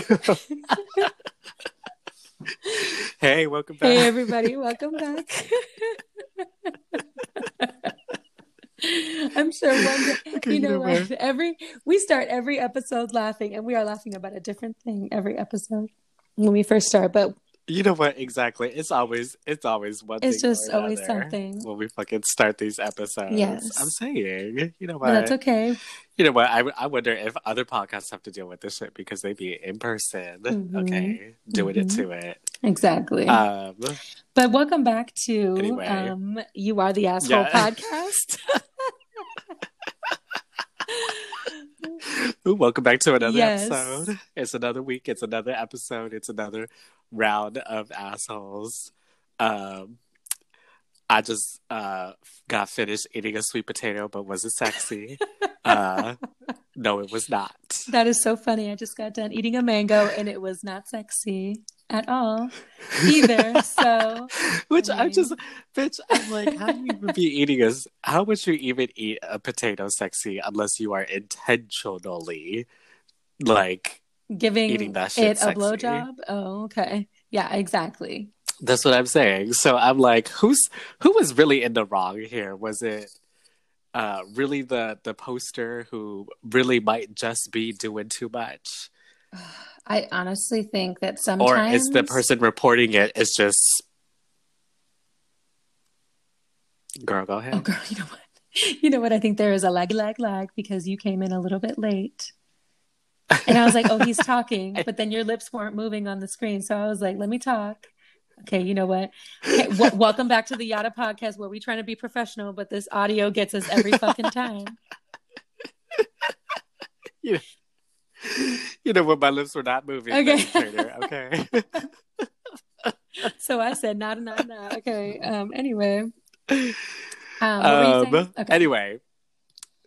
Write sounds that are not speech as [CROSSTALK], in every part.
[LAUGHS] hey, welcome back. Hey, everybody, welcome back. [LAUGHS] I'm sure one day, Okay, you know what? Every we start every episode laughing, and we are laughing about a different thing every episode when we first start. But You know what? Exactly. It's always it's always one. It's just always something. when we fucking start these episodes. Yes. I'm saying. You know but what? that's okay. You know what? I I wonder if other podcasts have to deal with this shit because they be in person. Mhm. Okay, doing it Mhm. to it. Exactly. Um, but welcome back to Anyway. um, You Are the Asshole Yeah. [LAUGHS] podcast. [LAUGHS] Welcome back to another Yes. episode. It's another week. It's another episode. It's another round of assholes. Um, I just uh, got finished eating a sweet potato, but was it sexy? uh, [LAUGHS] no, it was not. that is so funny. I just got done eating a mango, and it was not sexy at all [LAUGHS] either. So [LAUGHS] Which I I just, bitch, I'm like, how do you even be eating a, how would you even eat a potato sexy unless you are intentionally like, giving Eating that shit it a sexy. blowjob. Oh, okay. Yeah, exactly. That's what I'm saying. So I'm like, who's who was really in the wrong here? Was it uh really the the poster who really might just be doing too much? [SIGHS] I honestly think that sometimes Or is the person reporting it is just Girl, go ahead. Oh, girl, you know what? [LAUGHS] You know what? I think there is a lag, lag, lag because you came in a little bit late. And I was like, oh, he's [LAUGHS] talking, but then your lips weren't moving on the screen. So I was like, let me talk. Okay, you know what? Okay, w- [LAUGHS] welcome back to the Yada podcast where we trying to be professional, but this audio gets us every fucking time. You [LAUGHS] know when my lips were not moving. Okay. Okay. [LAUGHS] So I said, not, not, not. Okay. Um. Anyway. Um. you um. Okay. anyway.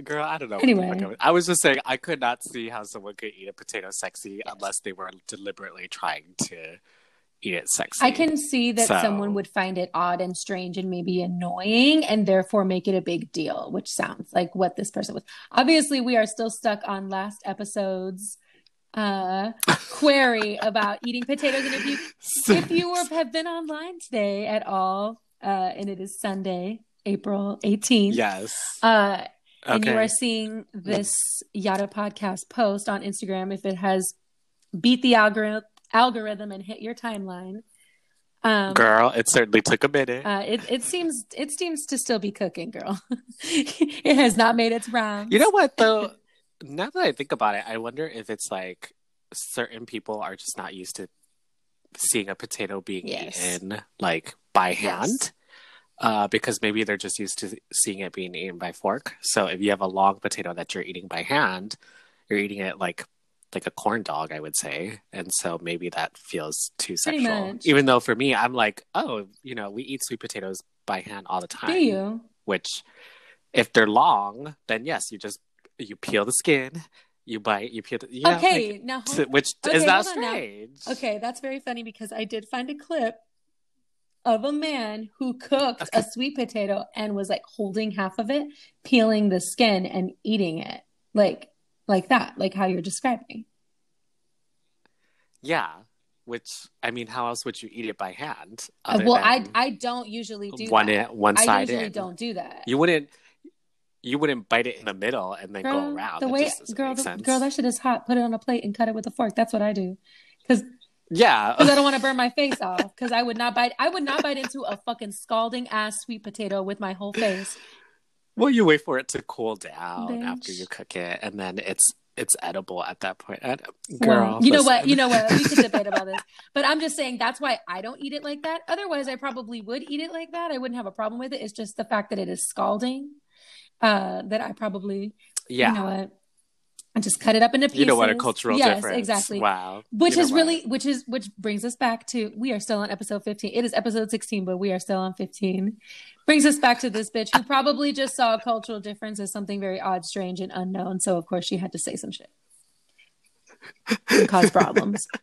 Girl, I don't know. Anyway. I was- I was just saying I could not see how someone could eat a potato sexy unless they were deliberately trying to eat it sexy. I can see that So- someone would find it odd and strange and maybe annoying and therefore make it a big deal, which sounds like what this person was. Obviously, we are still stuck on last episode's uh query [LAUGHS] about eating potatoes and if you if you were, have been online today at all uh and it is Sunday, April 18th. yes. Uh and you are seeing this Yada podcast post on Instagram, if it has beat the algorithm algorithm and hit your timeline. Um, Girl, it certainly took a minute. uh, it it seems it seems to still be cooking, girl. [LAUGHS] it has not made its rounds. you know what though? now that I think about it, I wonder if it's like certain people are just not used to seeing a potato being Yes. eaten like by Yes. hand. Uh, because maybe they're just used to seeing it being eaten by fork. So if you have a long potato that you're eating by hand, you're eating it like like a corn dog, I would say. And so maybe that feels too Pretty sexual. much. Even though for me, I'm like, oh, you know, we eat sweet potatoes by hand all the time. Do you? Which, if they're long, then yes, you just you peel the skin, you bite, you peel. The, you know, okay, like, now to- which Okay, is not strange. okay, that's very funny because I did find a clip of a man who cooked a sweet potato and was like holding half of it, peeling the skin and eating it, like like that, like how you're describing. Yeah. Which I mean, how else would you eat it by hand? Uh, well, I I don't usually do one that. in, one I usually in. don't do that. You wouldn't. You wouldn't bite it in the middle and then girl, go around. the way girl, the, girl, that shit is hot. Put it on a plate and cut it with a fork. That's what I do. Because yeah. because I don't want to burn my face off. Because I would not bite. I would not bite into a fucking scalding ass sweet potato with my whole face. Well, you wait for it to cool down after you cook it, and then it's it's edible at that point. And, Well, girl, you know what? You know what? We could debate about this, [LAUGHS] but I'm just saying that's why I don't eat it like that. Otherwise, I probably would eat it like that. I wouldn't have a problem with it. It's just the fact that it is scalding uh, that I probably, yeah. you know what? I just cut it up into pieces. You know what a cultural difference. yes, difference. exactly. Wow. Which You is really, which is, which brings us back to, we are still on episode 15. It is episode 16, but we are still on 15. Brings us back to this bitch who probably just saw a cultural difference as something very odd, strange, and unknown. So, of course, she had to say some shit and cause problems. [LAUGHS]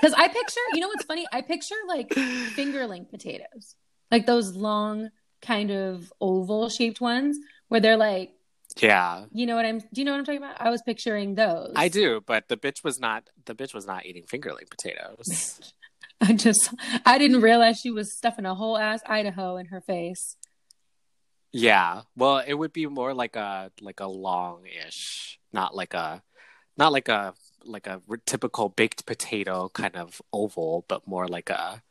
Because I picture, you know what's funny? I picture like fingerling potatoes, like those long, kind of oval shaped ones where they're like Yeah. You know what I'm? Do you know what I'm talking about? I was picturing those. I do, but the bitch was not. The bitch was not eating fingerling potatoes. [LAUGHS] I just I didn't realize she was stuffing a whole ass Idaho in her face. yeah. Well, it would be more like a like a long-ish, not like a, not like a like a typical baked potato kind of oval, but more like a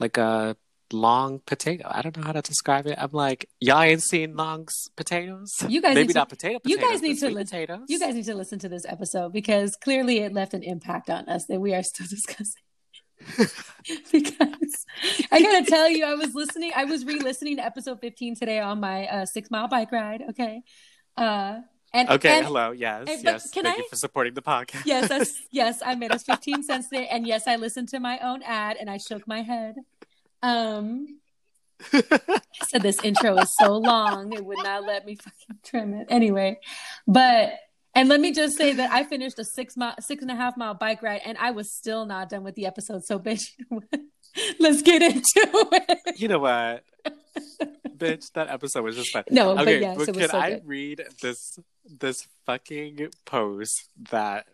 like a long potato. I don't know how to describe it. I'm like, y'all ain't seen long potatoes. You guys maybe need to- not potato. you guys need to sweet li- potatoes. You guys need to listen to this episode because clearly it left an impact on us that we are still [LAUGHS] discussing. [LAUGHS] because I gotta tell you, I was listening, I was re-listening to episode 15 today on my uh, six mile bike ride. Okay. Uh and Okay, and- hello. Yes, and- yes. can Thank I- you for supporting the podcast. yes, that's, [LAUGHS] yes, I made us 15 cents there. And yes, I listened to my own ad and I shook my head. Um [LAUGHS] I said this intro is so long, it would not let me fucking trim it. Anyway, but and let me just say that I finished a six mile, six and a half mile bike ride, and I was still not done with the episode. So, bitch, [LAUGHS] let's get into it. you know what, [LAUGHS] bitch? That episode was just fun. No, but okay, yes, but it was can so I read this this fucking post that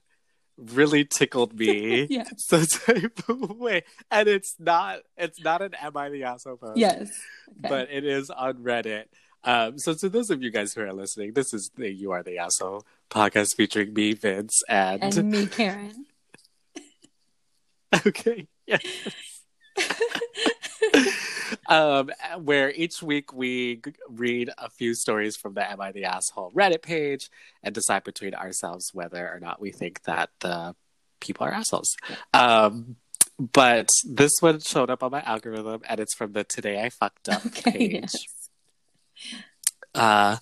really tickled me? [LAUGHS] Yes. [LAUGHS] So type of way, and it's not it's not an "Am I the asshole?" post. Yes, Okay. but it is on Reddit. Um, so to those of you guys who are listening, this is the "You Are the Asshole" podcast featuring me, Vince, and, and me, Karen. [LAUGHS] okay, yes. Um, where each week we g- read a few stories from the Am I the Asshole Reddit page and decide between ourselves whether or not we think that the people are assholes. Um, but this one showed up on my algorithm and it's from the Today I Fucked Up [LAUGHS] Okay, page. yes. Uh,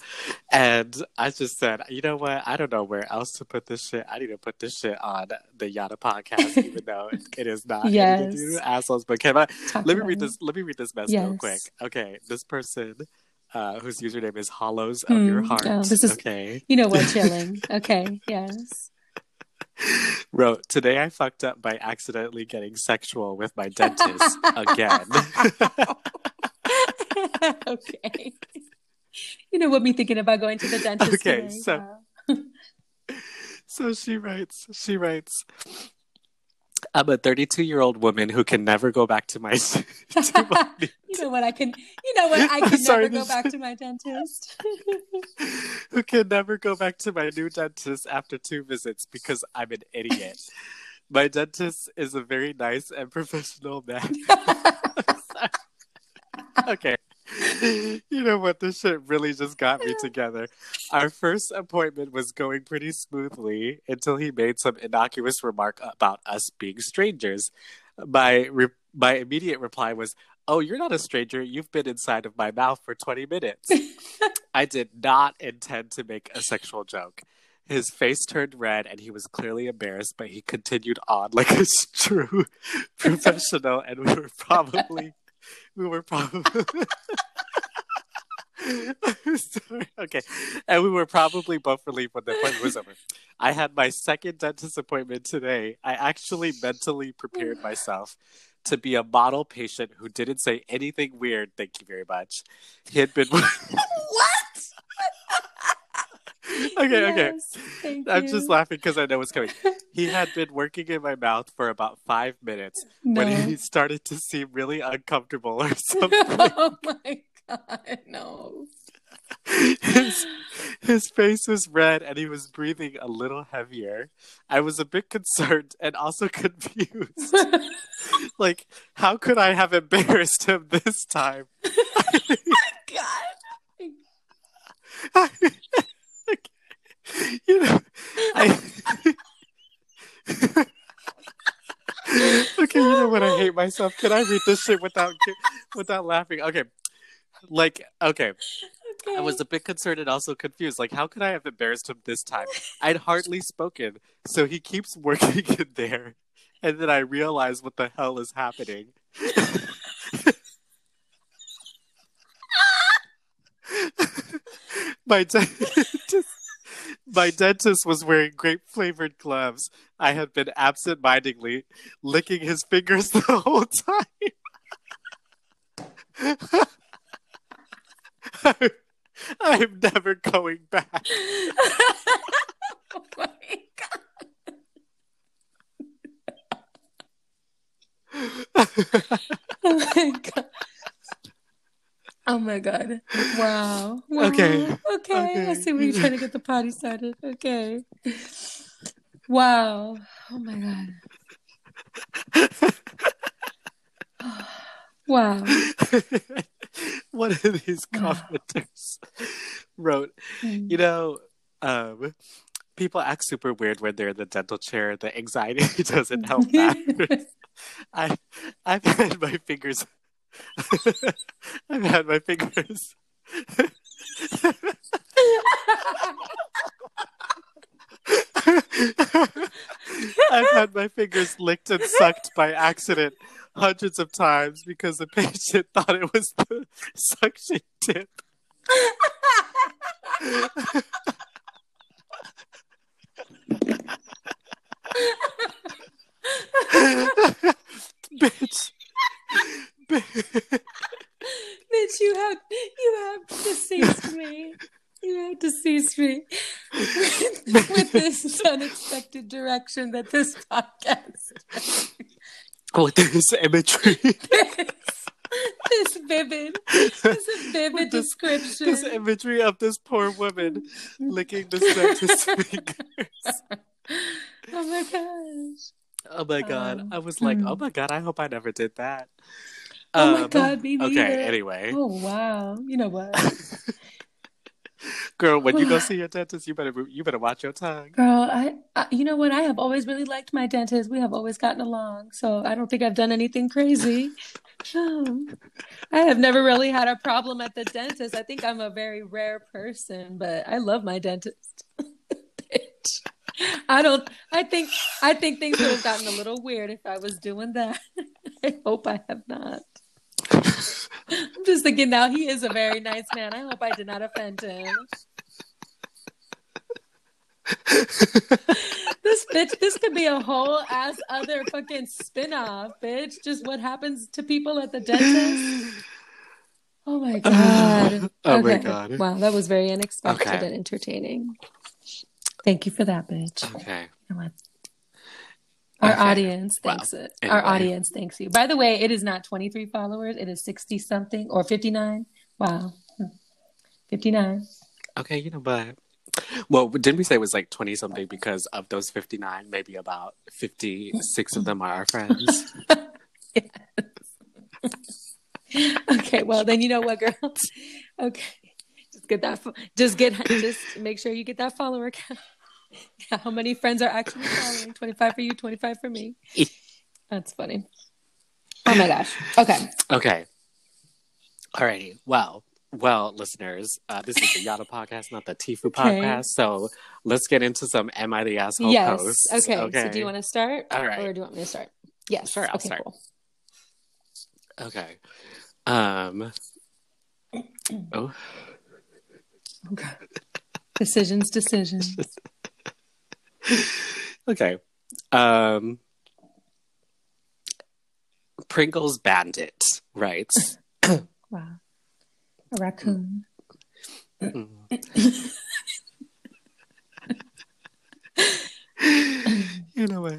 and I just said, you know what? I don't know where else to put this shit. I need to put this shit on the Yada podcast, even [LAUGHS] though it is not Yes. anything to do with assholes. But can I? Talk Let me read it. this. Let me read this mess real quick. Okay, this person, uh, whose username is Hollows of Your Hmm. Heart. Oh, this is- okay. You know what? Chilling. [LAUGHS] Okay. Yes. Wrote today. I fucked up by accidentally getting sexual with my dentist [LAUGHS] again. okay. You know what? Me thinking about going to the dentist. Okay, today. so-. [LAUGHS] So she writes, she writes, I'm a 32 year old woman who can never go back to my. [LAUGHS] to my [LAUGHS] you know what? I can. You know what? I can sorry, never go back to my dentist. who can never go back to my new dentist after two visits because I'm an idiot. My dentist is a very nice and professional man. okay. [LAUGHS] You know what? This shit really just got me together. Our first appointment was going pretty smoothly until he made some innocuous remark about us being strangers. My re- my immediate reply was, "Oh, you're not a stranger. You've been inside of my mouth for 20 minutes." [LAUGHS] I did not intend to make a sexual joke. His face turned red and he was clearly embarrassed, but he continued on like a [LAUGHS] true professional, and we were probably [LAUGHS] we were probably. [LAUGHS] [LAUGHS] Okay. And we were probably both relieved when the appointment was over. I had my second dentist appointment today. I actually mentally prepared myself to be a model patient who didn't say anything weird. Thank you very much. He had been. what? [LAUGHS] okay, okay. Yes, thank I'm you. just laughing because I know what's coming. [LAUGHS] He had been working in my mouth for about five minutes No. when he started to seem really uncomfortable or [LAUGHS] something. oh my god, no. his, his face was red and he was breathing a little heavier. I was a bit concerned and also confused. like, how could I have embarrassed him this time? Oh my god. [LAUGHS] you know, I. [LAUGHS] okay, you know what? I hate myself. Can I read this shit without without laughing? Okay, like okay. Okay. I was a bit concerned and also confused. Like, how could I have embarrassed him this time? I'd hardly spoken, so he keeps working [LAUGHS] in there, and then I realize what the hell is happening. my dentist, my dentist was wearing grape flavored gloves. I had been absent-mindedly licking his fingers [LAUGHS] the whole time. [LAUGHS] I'm never going back. [LAUGHS] oh my god. Oh my god. Oh my god. Wow. wow. Okay. okay. Okay. I see you're trying to get the party started. Okay. Wow. Oh my god. [LAUGHS] Wow. One of these Wow. commenters wrote, you know, um, people act super weird when they're in the dental chair. The anxiety [LAUGHS] doesn't help [LAUGHS] matters. I, I've had my fingers. [LAUGHS] I've had my fingers. I've had my fingers licked and sucked by accident hundreds of times because the patient thought it was the suction tip. [LAUGHS] Bitch. Bitch. You have you have deceased me. You have deceased me with, with this unexpected direction that this podcast With [LAUGHS] this imagery. this, this vivid this vivid this- description. this imagery of this poor woman licking the dentist's [LAUGHS] fingers. oh my gosh. Oh my god. Um, I was like, hmm. oh my god, I hope I never did that. Oh my Um, god, me neither. Okay, anyway. Oh wow. You know what? Girl, when you go [SIGHS] see your dentist, you better you better watch your tongue. Girl, I, I you know what? I have always really liked my dentist. We have always gotten along. So I don't think I've done anything crazy. Um, [SIGHS] I have never really had a problem at the dentist. I think I'm a very rare person, but I love my dentist. [LAUGHS] I don't I think I think things would have gotten a little weird if I was doing that. [LAUGHS] [LAUGHS] I hope I have not. I'm just thinking now he is a very nice man. I hope I did not offend him. This bitch, this could be a whole ass other fucking spin-off, bitch. Just what happens to people at the dentist. Oh my god. [SIGHS] Oh my God. Wow, that was very unexpected Okay. and entertaining. Thank you for that, bitch. Okay. You know what? Our Okay. audience Well, thanks it. Our audience thanks you. By the way, it is not 23 followers, it is 60 something or 59. Wow. Hmm. 59. Okay, you know, but well, didn't we say it was like twenty something because of those fifty nine? Maybe about fifty six of them are our friends. [LAUGHS] [LAUGHS] Okay, well then you know what, girls? [LAUGHS] Okay, just get that. Just get. Just make sure you get that follower count. [LAUGHS] How many friends are actually following? Twenty five for you, twenty five for me. That's funny. Oh my gosh. Okay. Okay. Alrighty. Well, well, listeners, uh, this is the Yada podcast, not the Tifu [LAUGHS] Okay. podcast. So let's get into some Am I the Asshole yes. posts. Okay. So do you want to start? All right. Or do you want me to start? Yes. Sure, I'll okay. start. Cool. Okay. Um. Oh. Okay. [LAUGHS] Decisions. Decisions. [LAUGHS] Okay. Um. Pringles Bandit writes. [COUGHS] Wow. A raccoon. Mm. [COUGHS] you know what?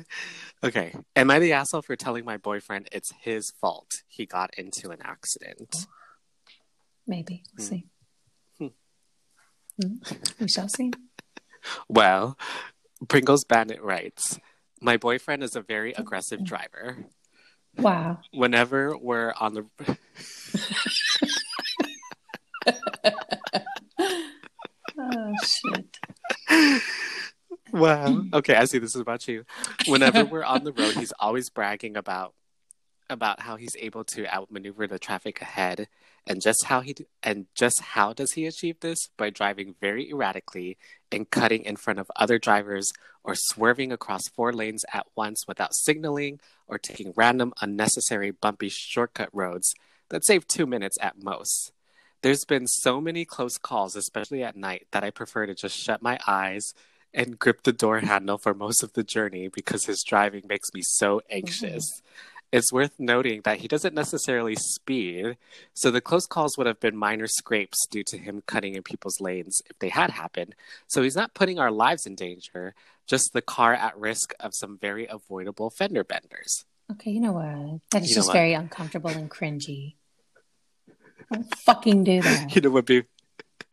Okay. Am I the asshole for telling my boyfriend it's his fault he got into an accident? Maybe. We'll see. Hmm. Hmm. We shall see. [LAUGHS] Well, Pringles Bandit writes My boyfriend is a very aggressive driver. Wow. Whenever we're on the. Oh [LAUGHS] shit. Wow. Okay, I see this is about you. Whenever we're on the road, he's always bragging about about how he's able to outmaneuver the traffic ahead and just how he and just how does he achieve this by driving very erratically and cutting in front of other drivers or swerving across four lanes at once without signaling or taking random unnecessary bumpy shortcut roads that save 2 minutes at most. There's been so many close calls especially at night that I prefer to just shut my eyes and grip the door handle for most of the journey because his driving makes me so mm-hmm. anxious. It's worth noting that he doesn't necessarily speed, so the close calls would have been minor scrapes due to him cutting in people's lanes if they had happened. So he's not putting our lives in danger, just the car at risk of some very avoidable fender benders. Okay, you know what? That is You know just what? very uncomfortable and cringy. Don't fucking do [LAUGHS] that. You know what being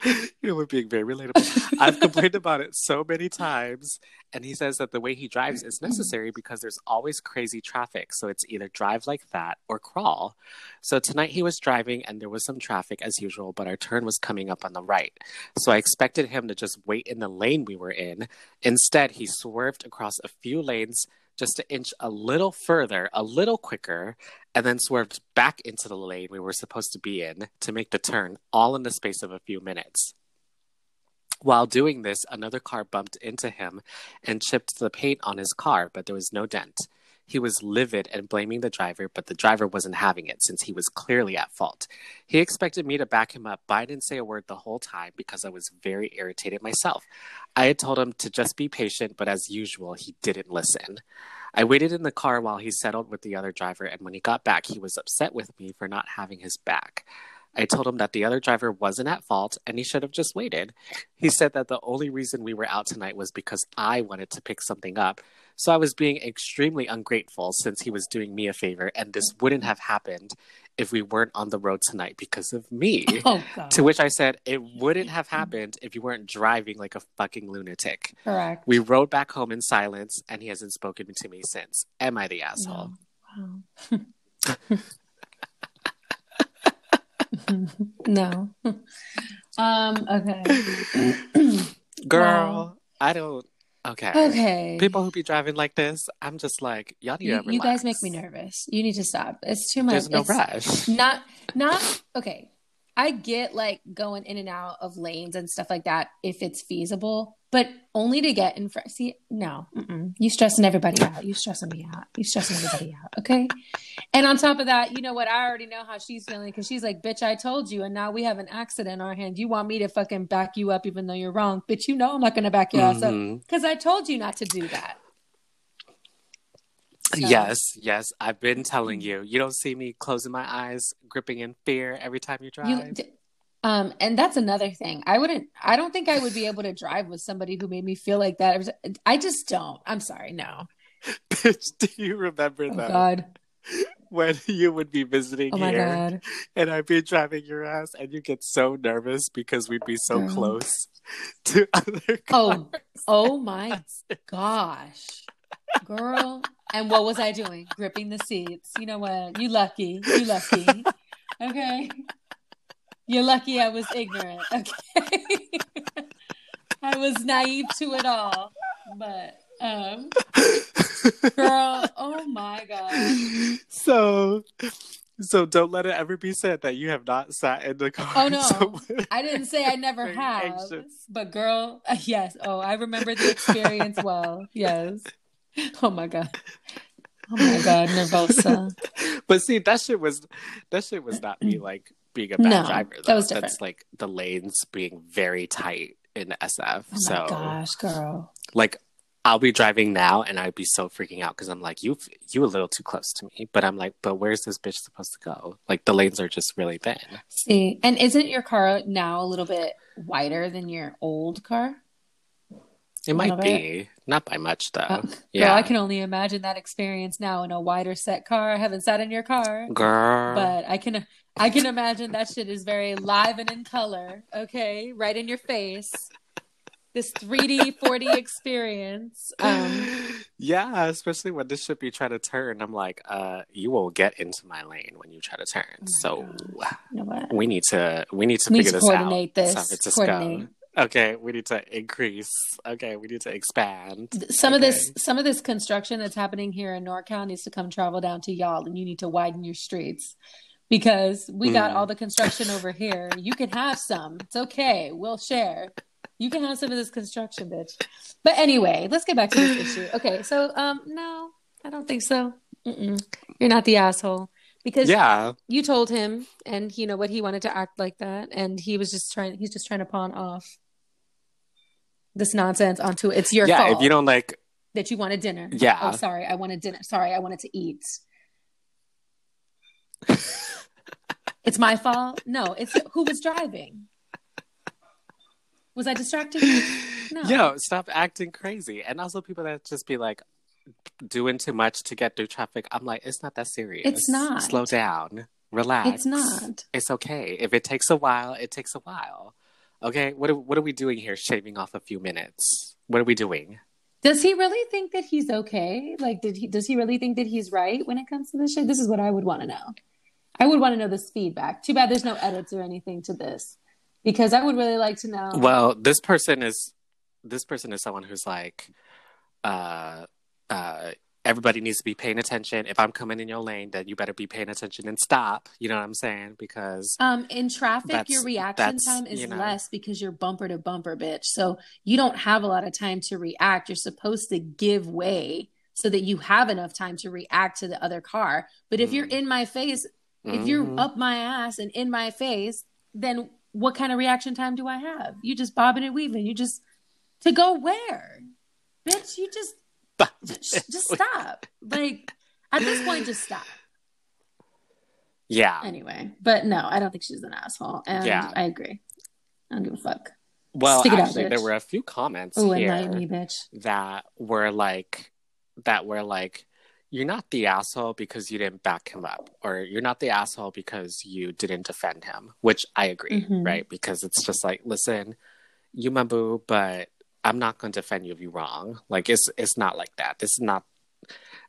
[LAUGHS] you know what being very relatable. I've complained about it so many times, and he says that the way he drives is necessary because there's always crazy traffic. So it's either drive like that or crawl. So tonight he was driving and there was some traffic as usual, but our turn was coming up on the right. So I expected him to just wait in the lane we were in. Instead, he swerved across a few lanes just to inch a little further, a little quicker, and then swerved back into the lane we were supposed to be in to make the turn, all in the space of a few minutes. While doing this, another car bumped into him and chipped the paint on his car, but there was no dent. He was livid and blaming the driver, but the driver wasn't having it since he was clearly at fault. He expected me to back him up, but I didn't say a word the whole time because I was very irritated myself. I had told him to just be patient, but as usual, he didn't listen. I waited in the car while he settled with the other driver, and when he got back, he was upset with me for not having his back. I told him that the other driver wasn't at fault and he should have just waited. He said that the only reason we were out tonight was because I wanted to pick something up. So I was being extremely ungrateful since he was doing me a favor, and this wouldn't have happened if we weren't on the road tonight because of me. [LAUGHS] Oh. To which I said, it wouldn't [LAUGHS] have happened if you weren't driving like a fucking lunatic. Correct. We rode back home in silence, and he hasn't spoken to me since. Am I the asshole? Wow. [LAUGHS] [LAUGHS] no. [LAUGHS] Um, okay. [CLEARS THROAT] Girl, Wow. I don't. Okay. Okay. People who be driving like this, I'm just like, y'all need you, to you guys make me nervous. You need to stop. It's too much. There's no It's rush. Not not okay. I get like going in and out of lanes and stuff like that if it's feasible, but only to get in front. See, no, mm-mm. you stressing everybody out. You stressing me out. You stressing everybody out. Okay. And on top of that, you know what? I already know how she's feeling because she's like, "Bitch, I told you," and now we have an accident in our hand. You want me to fucking back you up even though you're wrong, bitch? You know I'm not gonna back your ass up mm-hmm. because I told you not to do that. So- Yes, yes. I've been telling you. You don't see me closing my eyes, gripping in fear every time you drive. You, d- um, and that's another thing. I wouldn't. I don't think I would be able to drive with somebody who made me feel like that. I just don't. I'm sorry. No. [LAUGHS] Bitch, do you remember that? Oh though God. [LAUGHS] when you would be visiting Oh here and I'd be driving your ass and you get so nervous because we'd be so close [LAUGHS] to other cars. Oh. Oh my gosh, girl. And what was I doing? Gripping the seats. You know what? You lucky. You lucky. Okay. You're lucky. I was ignorant. Okay. [LAUGHS] I was naive to it all, but um. Girl, oh my god. so so don't let it ever be said that you have not sat in the car. Oh, no. I didn't say I never [LAUGHS] have, anxious. but girl, yes. Oh, I remember the experience well. Yes. [LAUGHS] Oh my god. Oh my god, nervosa. [LAUGHS] But see, that shit was that shit was not me like being a bad No, driver. that Though. was That's different. like the lanes being very tight in SF. Oh so my gosh, girl. like I'll be driving now and I'd be so freaking out because I'm like, you you a little too close to me. But I'm like, but where's this bitch supposed to go? Like the lanes are just really thin. See, and isn't your car now a little bit wider than your old car? It might be not by much though. Uh, yeah, Girl, I can only imagine that experience now in a wider set car. I haven't sat in your car, girl. but I can I can imagine that shit is very live and in color. Okay, right in your face. This 3D 4D experience. Um, [LAUGHS] yeah, especially when this should be trying to turn. I'm like, uh, you will get into my lane when you try to turn. Oh so you know we need to we need to We need figure to this coordinate out. this. San Francisco. Coordinate. Okay, we need to increase. Okay, we need to expand. Some of this, some of this construction that's happening here in NorCal needs to come travel down to y'all, and you need to widen your streets because we got Mm. all the construction over here. You can have some. It's okay. We'll share. You can have some of this construction, bitch. But anyway, let's get back to this issue. Okay, so um, no, I don't think so. Mm-mm. You're not the asshole because Yeah, you told him, and you know what he wanted to act like that, and he was just trying. He's just trying to pawn off this nonsense onto it's your yeah. fault If you don't like, that you wanted dinner. Yeah. Oh, sorry, I wanted dinner. Sorry, I wanted to eat. [LAUGHS] it's my fault. No, it's who was driving. Was I distracting you? No. Yo, stop acting crazy. And also people that just be like doing too much to get through traffic. I'm like, it's not that serious. It's not. Slow down. Relax. It's not. It's okay. If it takes a while, it takes a while. Okay? What are, what are we doing here shaving off a few minutes? What are we doing? Does he really think that he's okay? Like, did he? Does he really think that he's right when it comes to this shit? This is what I would want to know. I would want to know this feedback. Too bad there's no edits or anything to this, because I would really like to know. Well, this person is this person is someone who's like, uh, uh, everybody needs to be paying attention. If I'm coming in your lane, then you better be paying attention and stop. You know what I'm saying? Because um, in traffic, your reaction time is you know. less because you're bumper to bumper, bitch. So you don't have a lot of time to react. You're supposed to give way so that you have enough time to react to the other car. But if you're Mm. in my face, if you're Mhm. up my ass and in my face, then what kind of reaction time do I have? You just bobbing and weaving. You just to go where, bitch? You just just, [LAUGHS] just stop. Like at this point, just stop. yeah. Anyway, but no, I don't think she's an asshole, and Yeah. I agree. I don't give a fuck. Well, Stick it out, there were a few comments Oh, here me, bitch. that were like, that were like, you're not the asshole because you didn't back him up, or you're not the asshole because you didn't defend him, which I agree, Mhm. right? Because it's just like, listen, you my boo, but I'm not going to defend you if you're wrong. Like, it's it's not like that. This is not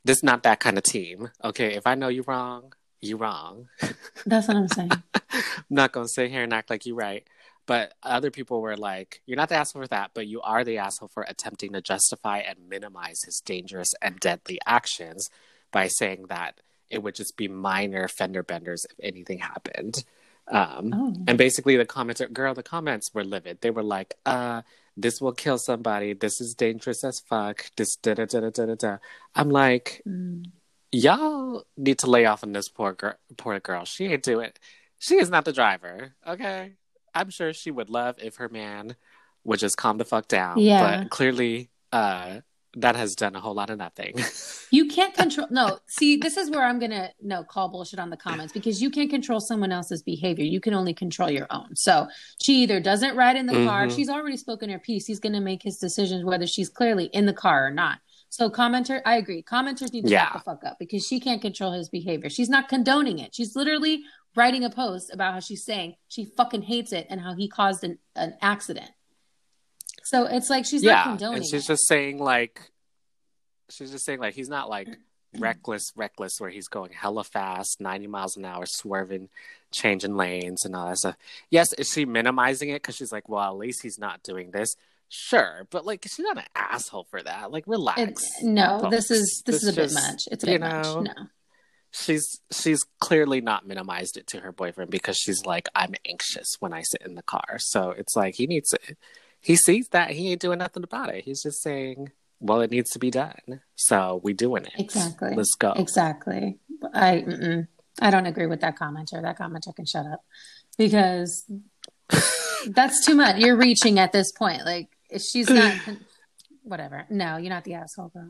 this is not that kind of team. Okay, if I know you're wrong, you're wrong. [LAUGHS] That's what I'm saying. I'm not gonna sit here and act like you're right. But other people were like, "You're not the asshole for that, but you are the asshole for attempting to justify and minimize his dangerous and deadly actions by saying that it would just be minor fender benders if anything happened." Um, Oh, and basically, the comments, are, girl, the comments were livid. They were like, "Uh, this will kill somebody. This is dangerous as fuck. This da da da da da da." da." I'm like, Mm. y'all need to lay off on this poor girl. Poor girl. She ain't do it. She is not the driver. Okay, I'm sure she would love if her man would just calm the fuck down. Yeah. but clearly, uh, that has done a whole lot of nothing. [LAUGHS] you can't control. No, see, this is where I'm gonna no call bullshit on the comments because you can't control someone else's behavior. You can only control your own. So she either doesn't ride in the car. Mhm. She's already spoken her piece. He's gonna make his decisions whether she's clearly in the car or not. So commenter, I agree. Commenters need to Yeah. shut the fuck up because she can't control his behavior. She's not condoning it. She's literally writing a post about how she's saying she fucking hates it and how he caused an, an accident. So it's like she's not yeah, condoning and she's it. just saying like, she's just saying like he's not like reckless, reckless where he's going hella fast, ninety miles an hour, swerving, changing lanes and all that stuff. Yes, is she minimizing it because she's like, well, at least he's not doing this. Sure, but like she's not an asshole for that. Like, relax. It's, no, this is this, This is a bit much. It's a bit know, much. No. she's she's clearly not minimized it to her boyfriend because she's like i'm anxious when i sit in the car so it's like he needs it he sees that he ain't doing nothing about it he's just saying well it needs to be done so we doing it Exactly. let's go Exactly. I mm-mm. I don't agree with that commenter. That commenter can shut up because [LAUGHS] that's too much. You're reaching at this point. Like she's not. [SIGHS] Whatever. No, you're not the asshole, bro.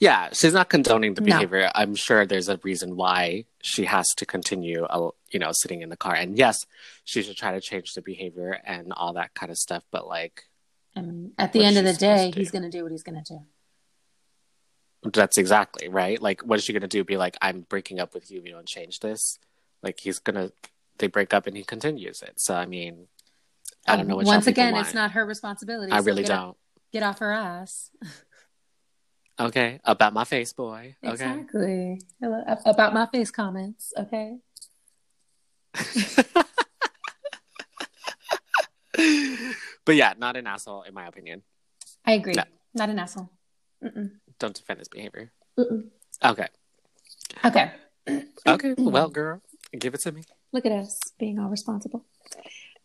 Yeah she's not condoning the No. behavior i'm sure there's a reason why she has to continue uh, you know sitting in the car and yes she should try to change the behavior and all that kind of stuff but like And at the end of the day, to he's going to do what he's going to do. That's exactly right. Like, what is she gonna do? Be like, I'm breaking up with you you don't change this. Like, he's gonna. They break up and he continues it. So, I mean, I don't know what. Once again, it's not her responsibility. I so really get don't. Off, get off her ass. [LAUGHS] Okay, about my face, boy. Okay. Exactly. About my face comments. Okay. [LAUGHS] but yeah, not an asshole in my opinion. I agree. No. Not an asshole. Mm-mm. Don't defend his behavior. Mm-mm. Okay. Okay. Okay. well, girl, give it to me. Look at us being all responsible.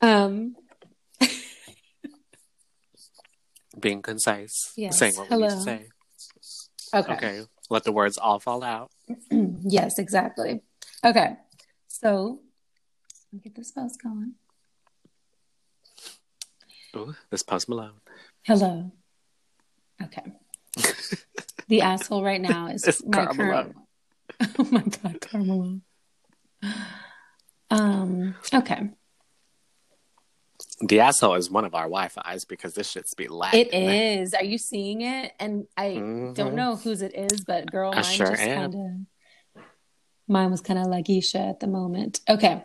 Um. [LAUGHS] Being concise. Yes. Saying what we need to Hello. say. Okay. Okay. Let the words all fall out. [CLEARS THROAT] yes, exactly. Okay. So, let me get this post going. Ooh, this Post Malone. Hello. Okay. [LAUGHS] the asshole right now is It's my Carmelo. current. [LAUGHS] Oh my god, Carmelo. Um, okay. The asshole is one of our Wi-Fi's because this shit's be lagging. It is. Are you seeing it? And I Mhm. don't know whose it is, but girl, mine sure just kind of mine was kind of like Isha at the moment. Okay.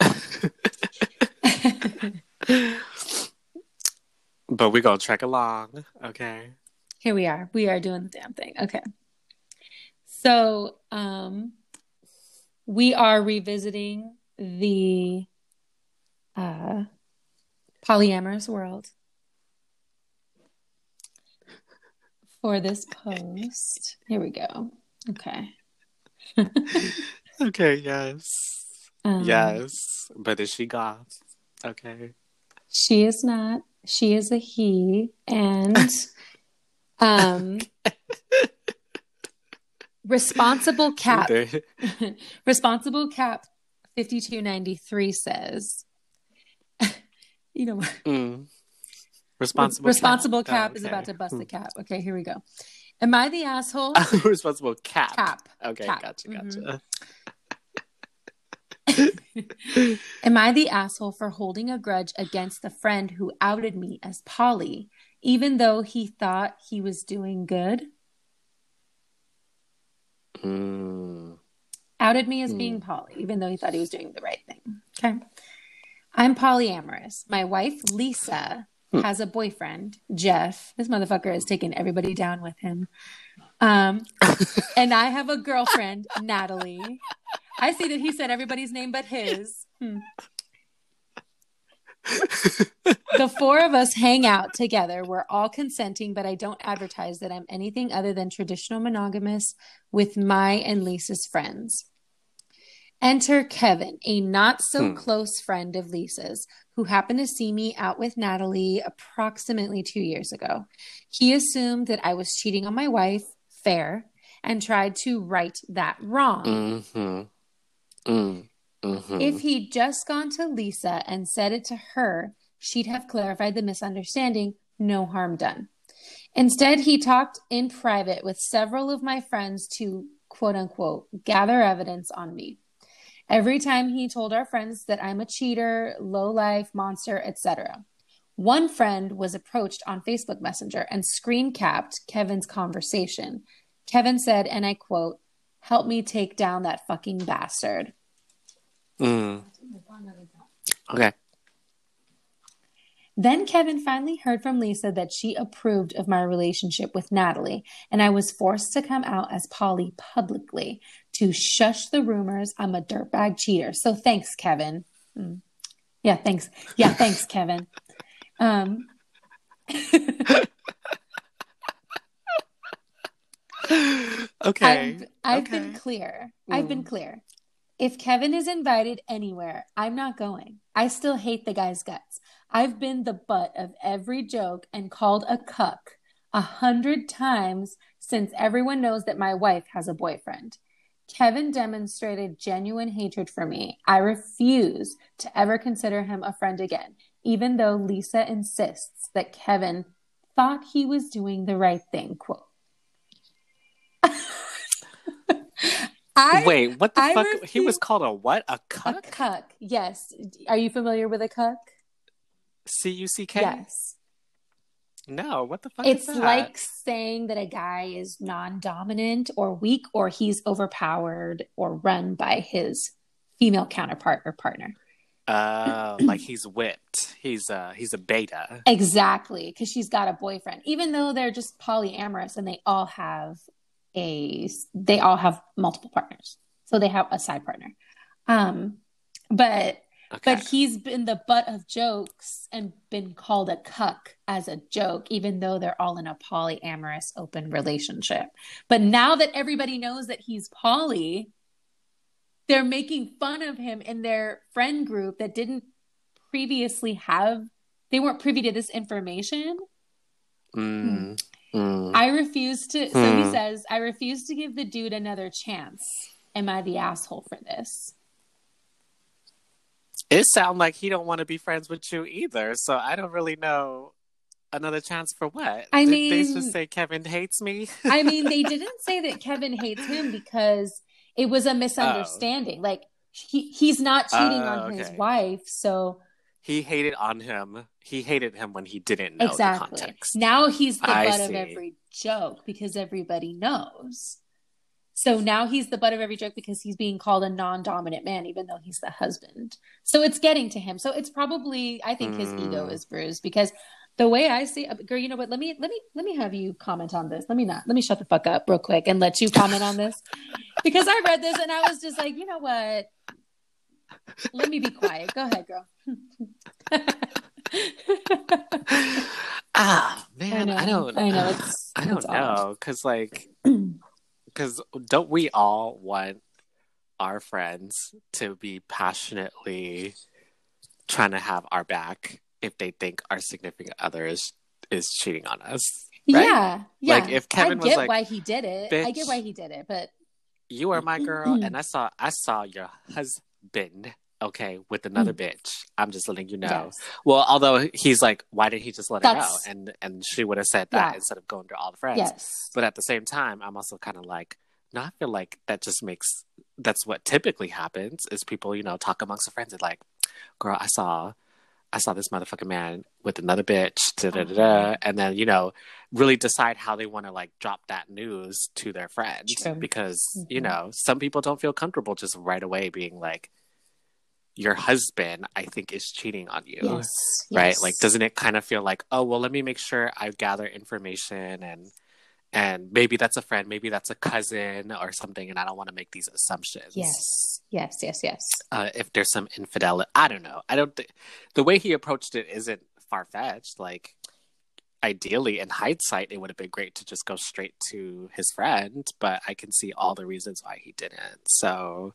[LAUGHS] But we're gonna trek along, okay? Here we are. We are doing the damn thing. Okay. So, um we are revisiting the uh polyamorous world for this post. Here we go. Okay. [LAUGHS] Okay, yes. Um, yes. But is she goth? Okay. She is not. She is a he. And [LAUGHS] um [LAUGHS] responsible cap responsible cap 5293 says you know what? Mm. Responsible responsible cap, cap, Oh, is about to bust the cap. Okay, here we go. Am I the asshole? [LAUGHS] Responsible cap. cap. Okay, Cap. gotcha, Mhm. gotcha. [LAUGHS] Am I the asshole for holding a grudge against the friend who outed me as poly, even though he thought he was doing good? Mm. outed me as Hmm. being poly, even though he thought he was doing the right thing. Okay. I'm polyamorous. My wife, Lisa, Hmm. has a boyfriend, Jeff. This motherfucker is taking everybody down with him. Um, [LAUGHS] and I have a girlfriend, Natalie. I see that he said everybody's name but his. Hmm. The four of us hang out together. We're all consenting, but I don't advertise that I'm anything other than traditional monogamous with my and Lisa's friends. Enter Kevin, a not so Hmm. close friend of Lisa's, who happened to see me out with Natalie approximately two years ago. He assumed that I was cheating on my wife, fair, and tried to right that wrong. Mm-hmm. Mm. Mm-hmm. If he'd just gone to Lisa and said it to her, she'd have clarified the misunderstanding, no harm done. Instead, he talked in private with several of my friends to quote unquote gather evidence on me. Every time he told our friends that I'm a cheater, low life, monster, etc. One friend was approached on Facebook Messenger and screen capped Kevin's conversation. Kevin said, and I quote, Help me take down that fucking bastard. Mm. Okay. Then Kevin finally heard from Lisa that she approved of my relationship with Natalie, and I was forced to come out as poly publicly to shush the rumors I'm a dirtbag cheater. So thanks, Kevin. Mm. Yeah, thanks. Yeah, thanks, Kevin. Um, [LAUGHS] okay. I've, I've okay. been clear. I've been Mm. clear. If Kevin is invited anywhere, I'm not going. I still hate the guy's guts. I've been the butt of every joke and called a cuck a hundred times since everyone knows that my wife has a boyfriend. Kevin demonstrated genuine hatred for me. I refuse to ever consider him a friend again, even though Lisa insists that Kevin thought he was doing the right thing. Quote. [LAUGHS] I Wait, what the I fuck? He was called a what? A cuck? a cuck. Yes. Are you familiar with a cuck? C U C K? Yes. No, what the fuck It's is that? like saying that a guy is non-dominant or weak or he's overpowered or run by his female counterpart or partner. Oh, [CLEARS THROAT] like he's whipped. He's uh he's a beta. Exactly, because she's got a boyfriend. Even though they're just polyamorous and they all have a they all have multiple partners. So they have a side partner. Um but Okay. but he's been the butt of jokes and been called a cuck as a joke, even though they're all in a polyamorous open relationship. But now that everybody knows that he's poly, they're making fun of him in their friend group that didn't previously have, they weren't privy to this information. Mm, mm. I refuse to, so he Hmm. says, I refuse to give the dude another chance. Am I the asshole for this? It sounds like he don't want to be friends with you either. So I don't really know another chance for what. I Did they just say Kevin hates me? I [LAUGHS] mean, they didn't say that Kevin hates him because it was a misunderstanding. Oh. Like he he's not cheating uh, on his wife, so he hated on him. He hated him when he didn't know exactly. the context. Now he's the I butt see. of every joke because everybody knows. So now he's the butt of every joke because he's being called a non-dominant man, even though he's the husband. So it's getting to him. So it's probably, I think, his mm. ego is bruised because the way I see, girl, you know what? Let me let me let me have you comment on this. Let me not let me shut the fuck up real quick and let you comment on this because I read this and I was just like, you know what? Let me be quiet. Go ahead, girl. [LAUGHS] ah man, I, I, don't. I know. It's, [SIGHS] I don't it's know because like [CLEARS THROAT] because don't we all want our friends to be passionately trying to have our back if they think our significant other is, is cheating on us? Right? Yeah, yeah. Like if Kevin I get was like, why he did it. I get why he did it, but you are my girl, and I saw I saw your husband okay, with another mm. bitch. I'm just letting you know. Yes. Well, although he's like, why did he just let That's... her know? And and she would have said that yeah. instead of going to all the friends. Yes. But at the same time, I'm also kind of like, no, I feel like that just makes that's what typically happens is people, you know, talk amongst their friends and like, girl, I saw I saw this motherfucking man with another bitch, uh-huh. and then you know, really decide how they want to like drop that news to their friends True. because mm-hmm. you know some people don't feel comfortable just right away being like, your husband, I think, is cheating on you. Yes, right? Yes. Like, doesn't it kind of feel like, oh, well, let me make sure I gather information and and maybe that's a friend, maybe that's a cousin or something, and I don't want to make these assumptions. Yes, yes, yes, yes. Uh, if there's some infidelity, I don't know. I don't. Th- the way he approached it isn't far fetched. Like, ideally, in hindsight, it would have been great to just go straight to his friend, but I can see all the reasons why he didn't. So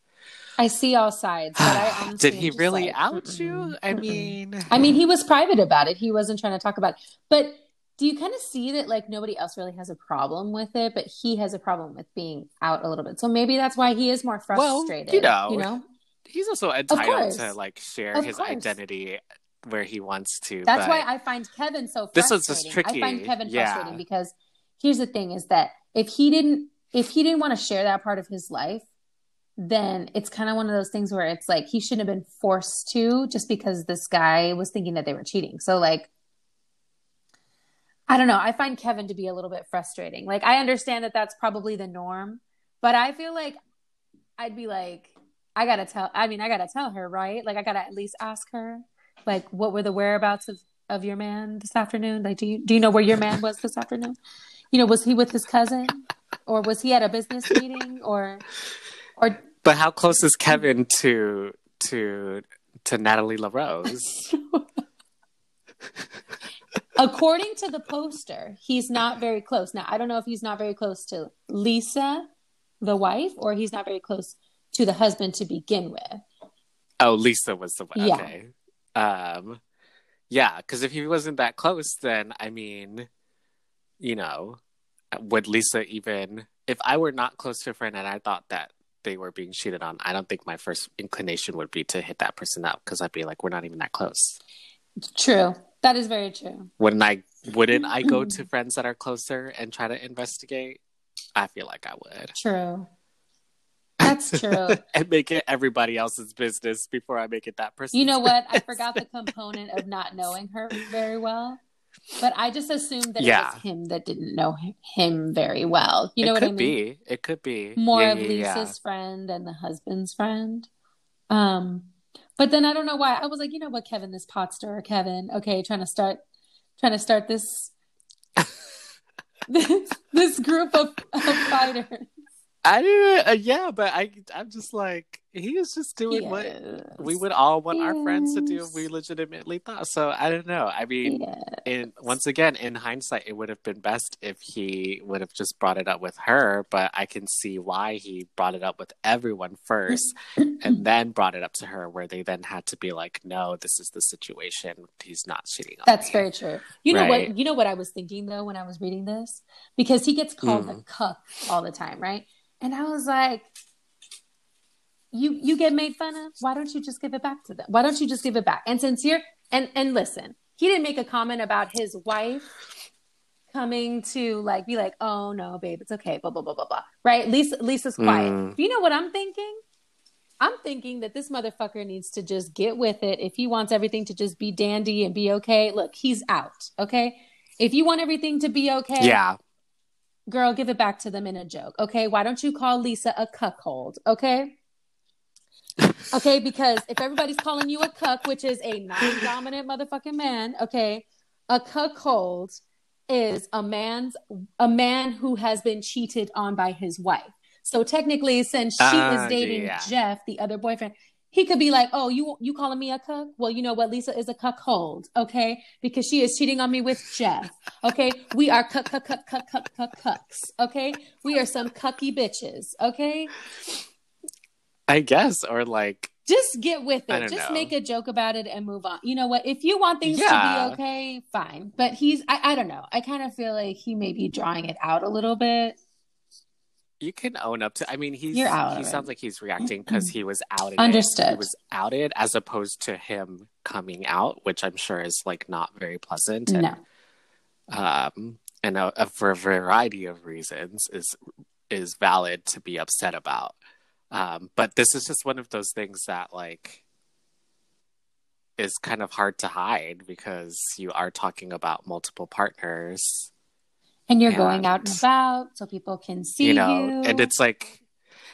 I see all sides. But I [SIGHS] Did he really like, out mm-mm, you? I mm-mm. mean, I mean, he was private about it. He wasn't trying to talk about it. But do you kind of see that like nobody else really has a problem with it, but he has a problem with being out a little bit. So maybe that's why he is more frustrated. Well, you know, you know, he's also entitled to like share of his course. identity where he wants to. That's why I find Kevin so This is just tricky. I find Kevin yeah. frustrating because here's the thing: is that if he didn't, if he didn't want to share that part of his life, then it's kind of one of those things where it's like he shouldn't have been forced to just because this guy was thinking that they were cheating. So like I don't know, I find Kevin to be a little bit frustrating. Like I understand that that's probably the norm, but I feel like I'd be like I got to tell I mean I got to tell her, right? Like I got to at least ask her like what were the whereabouts of of your man this afternoon? Like do you do you know where your man was this afternoon? You know, was he with his cousin or was he at a business meeting or or but how close is Kevin to to to Natalie LaRose? [LAUGHS] According to the poster, he's not very close. Now, I don't know if he's not very close to Lisa, the wife, or he's not very close to the husband to begin with. Oh, Lisa was the one. Yeah. Okay. Um, yeah, because if he wasn't that close, then I mean, you know, would Lisa even? If I were not close to a friend and I thought that they were being cheated on, I don't think my first inclination would be to hit that person up because I'd be like, we're not even that close. True. That is very true. Wouldn't I? Wouldn't I go [CLEARS THROAT] to friends that are closer and try to investigate? I feel like I would. True. That's true. [LAUGHS] and make it everybody else's business before I make it that person. You know what? I [LAUGHS] forgot the component of not knowing her very well. But I just assumed that yeah. it was him that didn't know him very well. You know it what I mean? Be. It could be more yeah, of yeah, Lisa's friend and the husband's friend. Um, but then I don't know why I was like, you know what, Kevin, this pot stirrer, Kevin. Okay, trying to start, trying to start this, [LAUGHS] this, this group of, of fighters. I do, uh, yeah, but I, I'm just like he is just doing yes. what we would all want yes. our friends to do. We legitimately thought so. I don't know. I mean, yes. in once again, in hindsight, it would have been best if he would have just brought it up with her. But I can see why he brought it up with everyone first, and [LAUGHS] then brought it up to her, where they then had to be like, "No, this is the situation. He's not cheating." On That's me. very true. You know what? You know what I was thinking though when I was reading this, because he gets called mm. a cuck all the time, right? And I was like, you you get made fun of. Why don't you just give it back to them? Why don't you just give it back? And since you're and and listen, he didn't make a comment about his wife coming to like be like, oh no, babe, it's okay, blah blah blah blah blah. Right? Lisa Lisa's quiet. Mm. You know what I'm thinking? I'm thinking that this motherfucker needs to just get with it. If he wants everything to just be dandy and be okay, look, he's out. Okay. If you want everything to be okay, Yeah. Girl, give it back to them in a joke. Okay. Why don't you call Lisa a cuckold? Okay. Okay. Because if everybody's calling you a cuck, which is a non dominant motherfucking man, okay, a cuckold is a man's a man who has been cheated on by his wife. So technically, since she Ah, is dating yeah. Jeff, the other boyfriend, he could be like, "Oh, you you calling me a cuck? Well, you know what? Lisa is a cuckold, okay? Because she is cheating on me with Jeff. Okay, we are cuck cuck cuck cuck cuck cuck cucks. Okay, we are some cucky bitches. Okay, I guess, or like, just get with it. Just know. make a joke about it and move on. You know what? If you want things Yeah. to be okay, fine. But he's I, I don't know. I kind of feel like he may be drawing it out a little bit. You can own up to. I mean, he's You're out he sounds like he's reacting because he was outed. Understood. He was outed as opposed to him coming out, which I'm sure is like not very pleasant. And, No. um, and uh, for a variety of reasons is is valid to be upset about. Um, but this is just one of those things that like is kind of hard to hide because you are talking about multiple partners, And you're going out and about so people can see you you. know, and it's like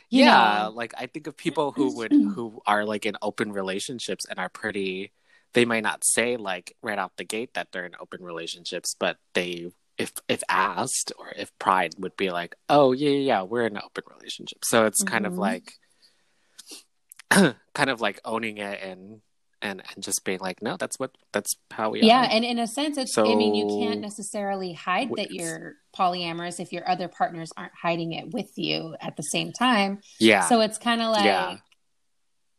You yeah, know. like I think of people who would who are like in open relationships and are pretty they might not say like right out the gate that they're in open relationships, but they if if asked or if pride would be like, "Oh, yeah, yeah, yeah, we're in an open relationship." So it's kind of Mhm. like [CLEARS THROAT] kind of like owning it and and and just being like, "No, that's what that's how we yeah, are." and in a sense, it's. I mean, you can't necessarily hide that you're polyamorous if your other partners aren't hiding it with you at the same time. yeah. So it's kind of like Yeah.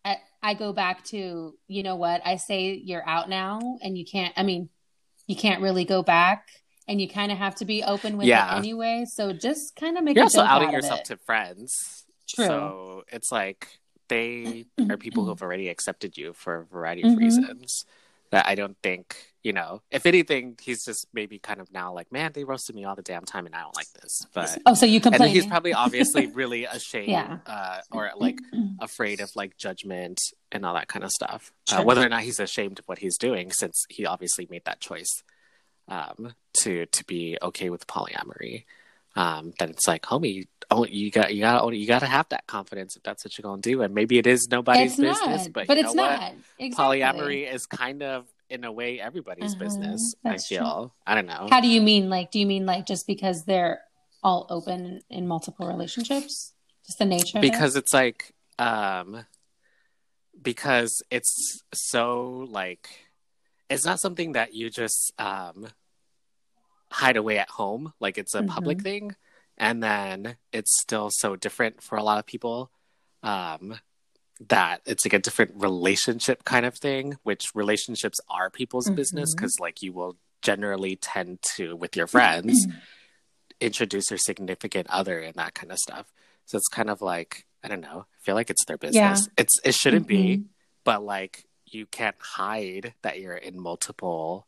I, I go back to, you know what? I say you're out now, and you can't. I mean, you can't really go back, and you kind of have to be open with Yeah. it anyway. So just kind of make You're also outing yourself it. to friends. True. So it's like they [CLEARS THROAT] are people who have already accepted you for a variety of Mhm. reasons that I don't think, you know, if anything, he's just maybe kind of now like, man, they roasted me all the damn time and I don't like this. But, oh, so you complain? he's probably obviously [LAUGHS] really ashamed Yeah. uh, or like afraid of like judgment and all that kind of stuff. Uh, whether or not he's ashamed of what he's doing, since he obviously made that choice um, to to be okay with polyamory. Um, then it's like, homie, oh, you got you got you got to have that confidence if that's what you're gonna do, and maybe it is nobody's it's business, not, but, but you it's not. Exactly. Polyamory is kind of in a way everybody's Uh-huh, business. I that's true. feel. I don't know. How do you mean? Like, do you mean like just because they're all open in multiple relationships? Just the nature of it? because it's like um because it's so like it's not something that you just um hide away at home like it's a public Mm-hmm. thing and then it's still so different for a lot of people um that it's like a different relationship kind of thing which relationships are people's business Mhm. because like you will generally tend to with your [CLEARS THROAT] friends introduce their significant other and that kind of stuff. So it's kind of like I don't know. I feel like it's their business. It's it shouldn't be, Mhm. but like you can't hide that you're in multiple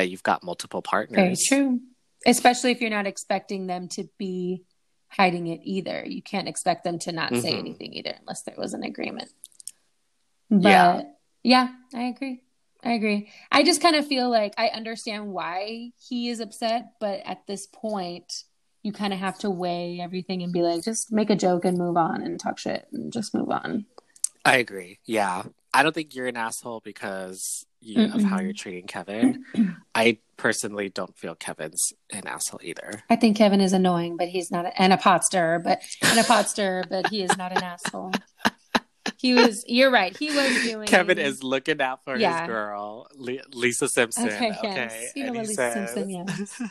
that you've got multiple partners. Very true. Especially if you're not expecting them to be hiding it either. You can't expect them to not say Mhm. anything either unless there was an agreement. But Yeah. yeah, I agree. I agree. I just kind of feel like I understand why he is upset, but at this point, you kind of have to weigh everything and be like, just make a joke and move on and talk shit and just move on. I agree. Yeah. I don't think you're an asshole because you, of how you're treating Kevin. [CLEARS THROAT] I personally don't feel Kevin's an asshole either. I think Kevin is annoying, but he's not, a, and a pot stirrer, but and a pot stirrer, but he is not an asshole. He was. You're right. He was doing. Kevin is looking out for Yeah. his girl, Le- Lisa Simpson. Okay, Okay, yes. You know Lisa says- Simpson, yes.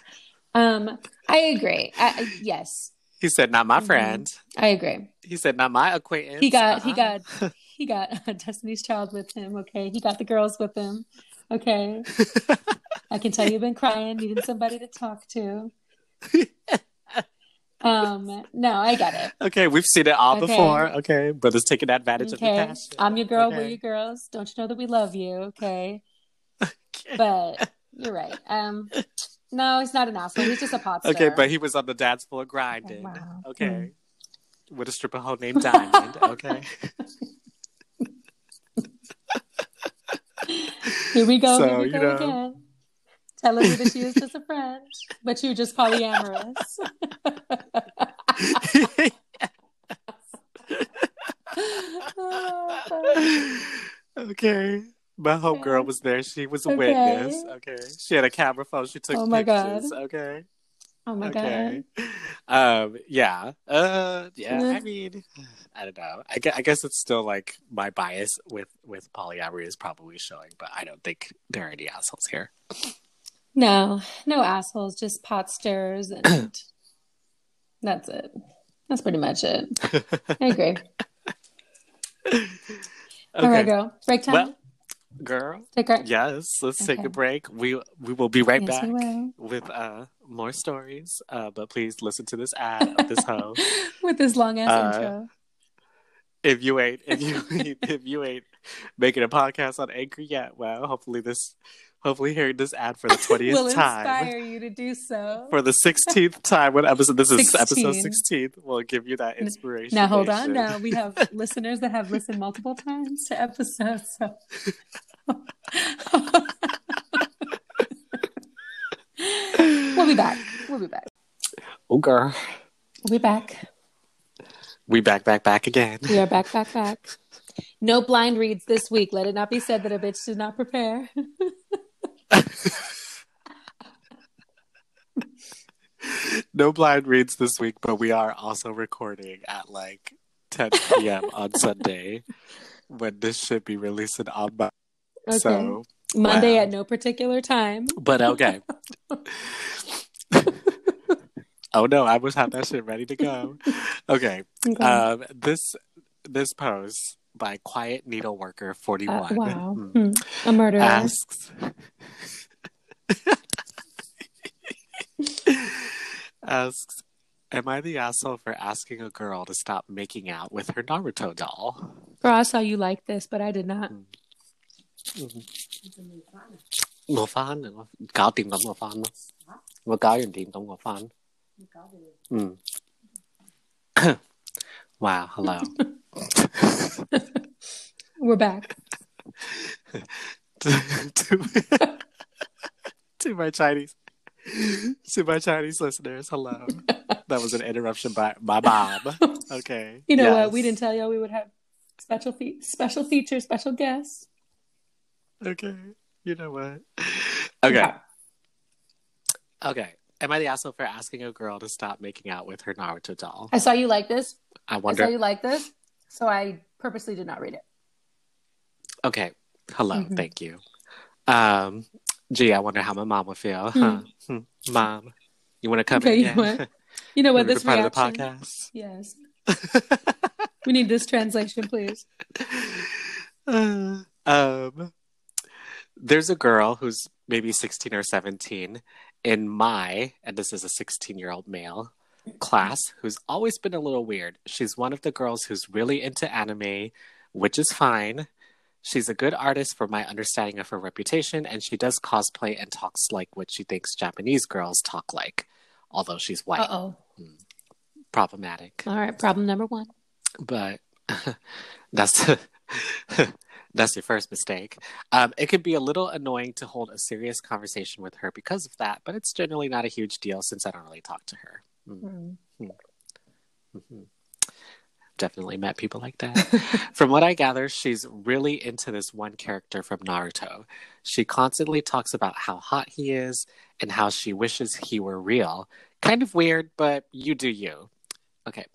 Um, I agree. I, I- yes, He said, "Not my Mhm. friend." I agree. He said, "Not my acquaintance." He got. He Uh-uh. got. [LAUGHS] He got [LAUGHS] Destiny's Child with him. Okay, he got the girls with him. Okay, [LAUGHS] I can tell you've been crying, needing somebody to talk to. [LAUGHS] Um, no, I get it. okay, we've seen it all Okay. before. Okay, brothers taking advantage of the Okay, passion. I'm your girl. We're your girls. Don't you know that we love you? Okay, but you're right. Um, No, he's not an asshole. He's just a pot Okay, but he was on the dance floor grinding. Oh, wow. Okay. With a stripper hoe named Diamond. Okay. Here we go. So, here we you go know. again. Telling me that she is just a friend, but you just polyamorous. [LAUGHS] okay. My homegirl Okay. was there. She was a Okay. witness. Okay. She had a camera phone. She took Oh my pictures. God. Okay. Oh my okay. god. Um. Yeah. Uh. Yeah. I mean, I don't know. I guess, I guess it's still like my bias with with polyamory is probably showing, but I don't think there are any assholes here. No, no assholes, just pot stirrers, and [CLEARS THROAT] that's it. That's pretty much it. I agree. [LAUGHS] All right, girl. Break time. Well, girl. Take our. Yes. Let's take a break. We we will be right Yes, back with uh more stories. Uh, but please listen to this ad of this hoe. [LAUGHS] With this long ass Uh, intro. if you ain't if you [LAUGHS] if you ain't making a podcast on Anchor yet, well, hopefully this hopefully hearing this ad for the [LAUGHS] twentieth will time. inspire you to do so. For the sixteenth time, what episode this is 16. episode sixteenth, will give you that inspiration. Now hold on. Now we have listeners that have listened multiple times to episodes. So. We'll be back. We'll be back. Oh girl. We'll be back. We back back back again. We are back, back, back. No blind reads this week. Let it not be said that a bitch did not prepare. [LAUGHS] no blind reads this week, but we are also recording at like 10 p.m. on Sunday when this should be releasing on Monday. Okay. So, Monday wow. at no particular time. but okay. [LAUGHS] oh no, I was have that shit ready to go. Okay. Okay. Um, this this post by Quiet Needle Worker 41 Uh, wow. hmm, Hmm. A murderer. asks [LAUGHS] asks Am I the asshole for asking a girl to stop making out with her Naruto doll? Girl, I saw you like this, but I did not ngò [COUGHS] wow hello. [LAUGHS] We're back. [LAUGHS] To, to, [LAUGHS] to my Chinese to my Chinese listeners hello. That was an interruption by my mom okay. You know yes. what? We didn't tell y'all we would have special fe- special feature special guests. Okay. You know what? Okay. [LAUGHS] Okay. Am I the asshole for asking a girl to stop making out with her Naruto doll? I saw you like this. I wonder. I saw you like this. So I purposely did not read it. Okay. Hello. Mhm. Thank you. Um, gee, I wonder how my mom would feel. Huh? Hmm. Mom, you want to come Okay, in you again? what? [LAUGHS] You know what? Wanna This part reaction. of the podcast. Yes. [LAUGHS] We need this translation, please. Uh, um, there's a girl who's maybe 16 or 17 in my, and this is a 16 year old male class, who's always been a little weird. She's one of the girls who's really into anime, which is fine. She's a good artist for my understanding of her reputation, and she does cosplay and talks like what she thinks Japanese girls talk like, although she's white. Oh. Problematic. All right. Problem number one. but [LAUGHS] that's [LAUGHS] that's your first mistake. Um, it can be a little annoying to hold a serious conversation with her because of that, but it's generally not a huge deal since I don't really talk to her. Mm, Hmm. mhm. Definitely met people like that. [LAUGHS] from what I gather, she's really into this one character from Naruto. She constantly talks about how hot he is and how she wishes he were real. Kind of weird, but you do you. Okay,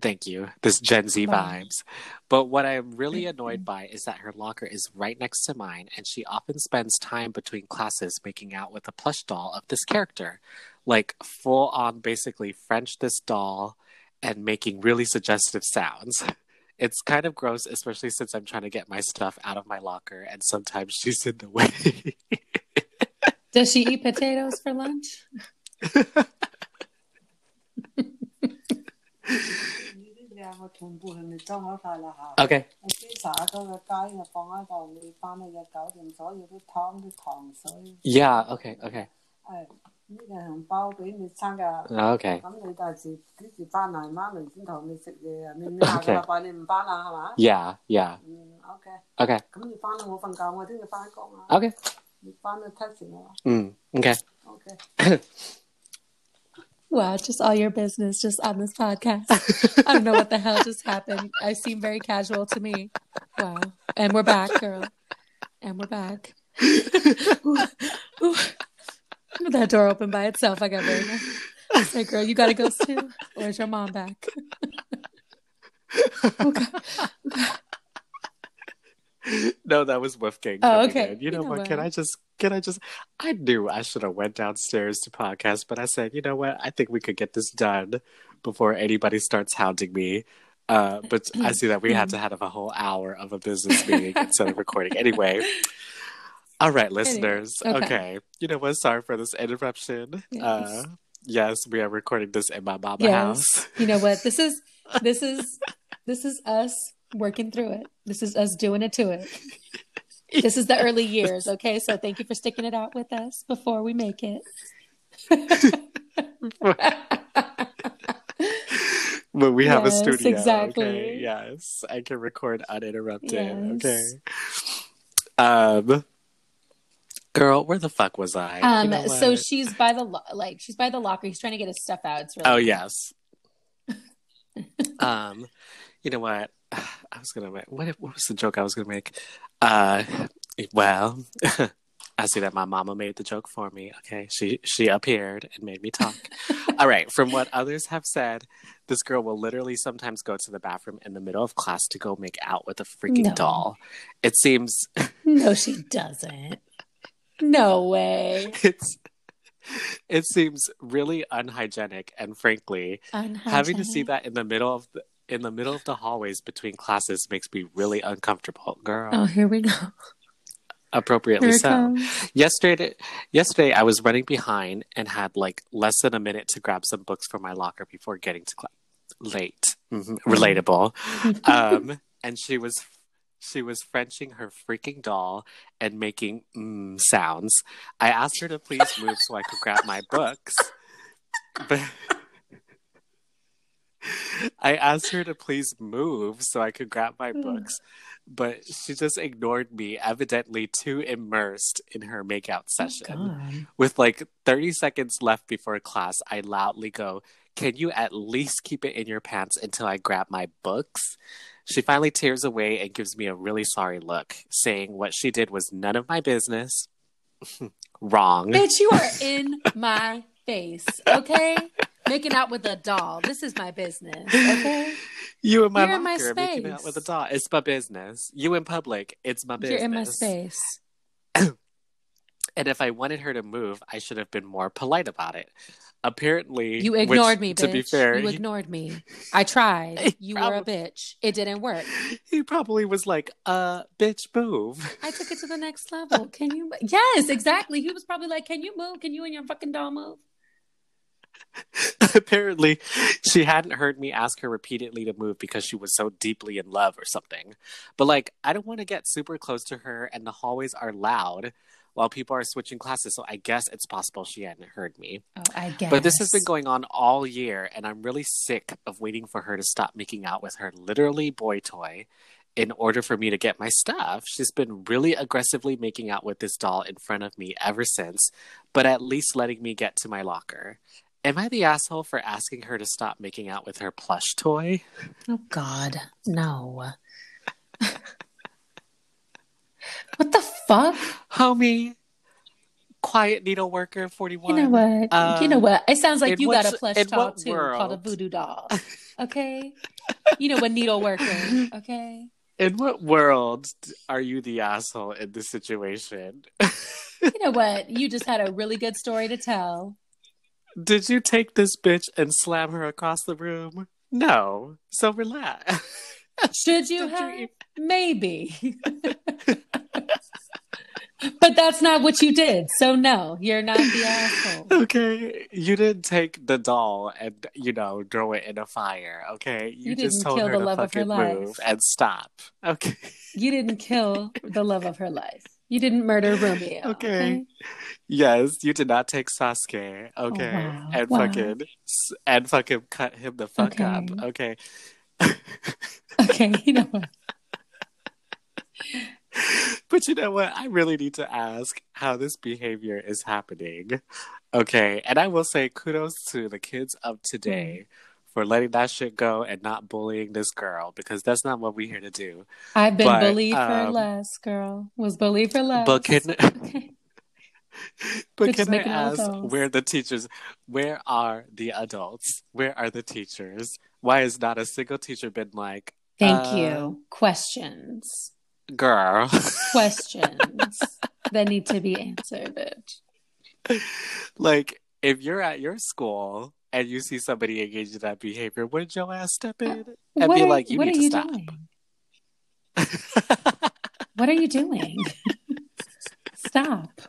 thank you. This Gen Z vibes. But what I'm really annoyed by is that her locker is right next to mine, and she often spends time between classes making out with a plush doll of this character. Like, full on basically French this doll and making really suggestive sounds. [LAUGHS] It's kind of gross, especially since I'm trying to get my stuff out of my locker, and sometimes she's in the way. [LAUGHS] Does she eat potatoes for lunch? [LAUGHS] 呢啲嘢我全部係咪裝好晒啦吓？okay. 我啲灑咗個雞就放喺度，你翻去就搞掂所有啲湯啲糖水。Yeah, okay, okay. 誒，呢個紅包俾你參加。Okay. 咁你第時幾時翻嚟？媽咪先同你食嘢啊！你你 [LAUGHS] 下個禮拜你唔翻啦，係嘛？Yeah, yeah. 嗯，OK。Okay. 咁你翻啦，我瞓覺，我聽日翻工啊。Okay. 你翻去 text 我啊。Mm, okay. OK。[LAUGHS] Wow, just all your business just on this podcast. I don't know what the hell just happened. I seem very casual to me. Wow. And we're back, girl. And we're back. Ooh, ooh. That door opened by itself. I got very nervous. I was like, girl, you got a ghost too? Or is your mom back? Oh, okay. No, that was Wolfgang. Oh, okay. in. You know You know what? Can? I just? Can I just? I knew I should have went downstairs to podcast, but I said, you know what? I think we could get this done before anybody starts hounding me. Uh, [CLEARS THROAT] but I see that we had to have a whole hour of a business meeting instead of recording. Anyway, all right, [LAUGHS] listeners. okay. Okay. you know what? Sorry for this interruption. Yes. Uh, yes, we are recording this in my mama Yes. house. You know what? This is this is [LAUGHS] this is us working through it. This is us doing it to it. This is the early years, [LAUGHS] okay? So thank you for sticking it out with us before we make it. [LAUGHS] But we have a Yes, studio. exactly. Okay? Yes, I can record uninterrupted. Yes. Okay. Um, girl, where the fuck was I? You Um, know so she's by the lo- like she's by the locker. He's trying to get his stuff out. It's really Oh yes. [LAUGHS] um, you know what? [SIGHS] I was gonna make what? What was the joke I was gonna make? Uh, well, [LAUGHS] I see that my mama made the joke for me. Okay, she she appeared and made me talk. [LAUGHS] All right. From what others have said, this girl will literally sometimes go to the bathroom in the middle of class to go make out with a freaking No. doll. It seems [LAUGHS] No, she doesn't. No way. it's it seems really unhygienic and frankly having to see that in the middle of the in the middle of the hallways between classes makes me really uncomfortable. Girl. Oh, here we go. appropriately so. comes. yesterday yesterday i was running behind and had like less than a minute to grab some books from my locker before getting to class. Late. Mhm. relatable. [LAUGHS] Um and she was she was frenching her freaking doll and making mm sounds. I asked her to please move so i could grab my books. [LAUGHS] But [LAUGHS] I asked her to please move so I could grab my mm. books, but she just ignored me, evidently too immersed in her makeout oh, session. God. With like 30 seconds left before class, I loudly go, Can you at least keep it in your pants until I grab my books? She finally tears away and gives me a really sorry look, saying what she did was none of my business. [LAUGHS] Wrong. Bitch, you are [LAUGHS] in my face, okay? Making out with a doll. This is my business, okay? [LAUGHS] You in my You're in my locker making out with a doll. It's my business. You in public. It's my business. You're in my space. [CLEARS THROAT] And if I wanted her to move, I should have been more polite about it. Apparently, You which, ignored me, bitch. To be fair, you he, ignored me. I tried. [LAUGHS] You were a bitch. It didn't work. he probably was like, "Uh, bitch, move." I took it to the next level. Can you? Yes, exactly. He was probably like, "Can you move? Can you and your fucking doll move?" [LAUGHS] Apparently, she hadn't heard me ask her repeatedly to move because she was so deeply in love or something. But like, I don't want to get super close to her, and the hallways are loud while people are switching classes. So I guess it's possible she hadn't heard me. Oh, I guess. But this has been going on all year, and I'm really sick of waiting for her to stop making out with her literally boy toy in order for me to get my stuff. She's been really aggressively making out with this doll in front of me ever since, but at least letting me get to my locker. Am I the asshole for asking her to stop making out with her plush toy? Oh God, no. [LAUGHS] what the fuck? Homie, quiet needle worker 41. You know what? Uh, you know what? It sounds like you what- got a plush doll too, called a voodoo doll. [LAUGHS] Okay. you know what needle worker? Okay. In what world are you the asshole in this situation? [LAUGHS] You know what? You just had a really good story to tell. Did you take this bitch and slam her across the room? No. So relax. [LAUGHS] Should you you have? e- Maybe. [LAUGHS] but that's not what you did. So no, you're not the asshole. Okay. You didn't take the doll and, you know, throw it in a fire. Okay. You, You just didn't told kill her the to love of her life. and stop. Okay. You didn't kill the love of her life. You didn't murder Romeo. [LAUGHS] Okay. Yes, you did not take Sasuke. Okay, oh, wow. and Wow. fucking and fucking cut him the fuck Okay. up. Okay. [LAUGHS] Okay. You know what? [LAUGHS] But you know what? I really need to ask how this behavior is happening. Okay. And I will say kudos to the kids of today mm. For letting that shit go and not bullying this girl because that's not what we're here to do. I've been But, bullied for um, less, girl. Was bullied for less. [LAUGHS] But can but can I ask those. where the teachers where are the adults? Where are the teachers? Why has not a single teacher been like, Thank Uh, you. Questions. girl? Questions [LAUGHS] that need to be answered, bitch. like if you're at your school and you see somebody engaged in that behavior, wouldn't your ass step in and what be are, like, "You what need are to you stop"? doing? [LAUGHS] What are you doing? [LAUGHS] stop.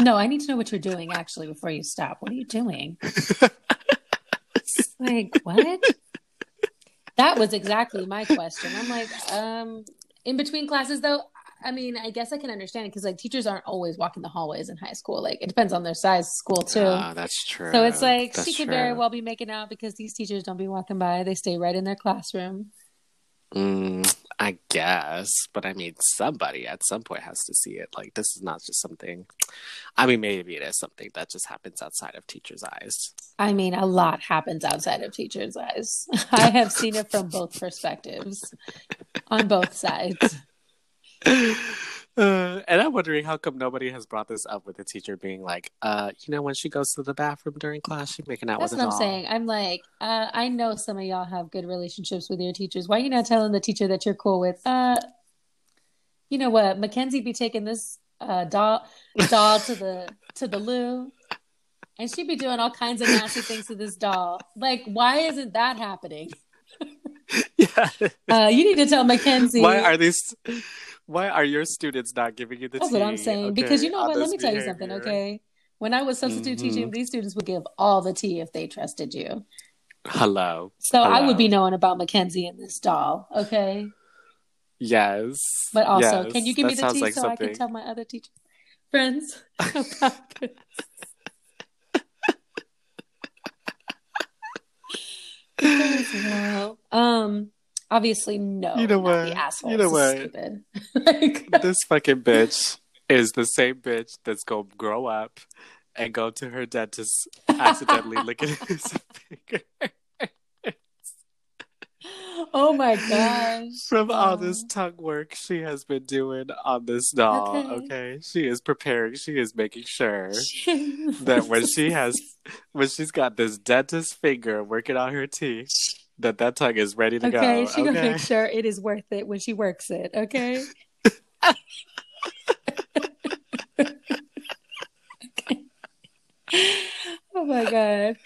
No, I need to know what you're doing actually before you stop. What are you doing? [LAUGHS] like, what? That was exactly my question. I'm like, um, in between classes though, I mean, I guess I can understand it because like teachers aren't always walking the hallways in high school. Like it depends on their size school too. Ah, that's true. so it's like That's she could true. very well be making out because these teachers don't be walking by. They stay right in their classroom. Mm, I guess, but I mean, somebody at some point has to see it. Like, this is not just something. I mean, maybe it is something that just happens outside of teachers' eyes. I mean, a lot happens outside of teachers' eyes. [LAUGHS] I have seen it from both perspectives, on both sides. [LAUGHS] Uh, and I'm wondering how come nobody has brought this up with the teacher being like, uh, you know, when she goes to the bathroom during class, she's making out That's with That's what I'm doll. saying. I'm like, uh, I know some of y'all have good relationships with your teachers. Why are you not telling the teacher that you're cool with? Uh, you know what? Mackenzie be taking this uh, doll doll to the to the loo, and she'd be doing all kinds of nasty things to this doll. Like, why isn't that happening? [LAUGHS] yeah. Uh, you need to tell Mackenzie. Why are these? Why are your students not giving you the That's what I'm tea, saying. Because you know what? Let me tell you something, okay? When I was substitute Mhm. teaching, these students would give all the tea if they trusted you. Hello. So I would be knowing about Mackenzie and this doll, okay? Yes. But also, Yes. can you give me the tea like so I can tell my other teacher friends about [LAUGHS] this? [LAUGHS] Um, obviously, no. You what? The asshole. You know what? Like, [LAUGHS] this fucking bitch [LAUGHS] is the same bitch that's gonna grow up and go to her dentist accidentally licking [LAUGHS] his finger oh my gosh! from all this tongue work she has been doing on this doll. Okay. Okay. she is preparing. She is making sure that when she has when she's got this dentist finger working on her teeth, that that tongue is ready to okay, go. Okay, she gonna make sure it is worth it when she works it. Okay. [LAUGHS] oh my god.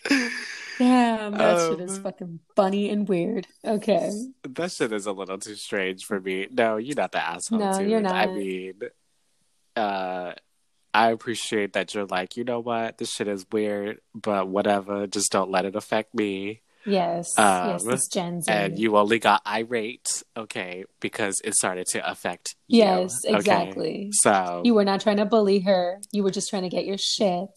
Damn, that shit is Um, fucking funny and weird. Okay. That shit is a little too strange for me. No, you're not the asshole. No, dude. you're not. I mean, uh, I appreciate that you're like, you know what, this shit is weird, but whatever. Just don't let it affect me. Yes. Um, yes, this Gen Z. And you only got irate, okay, because it started to affect you. Yes, okay? exactly. So, You were not trying to bully her. You were just trying to get your shit.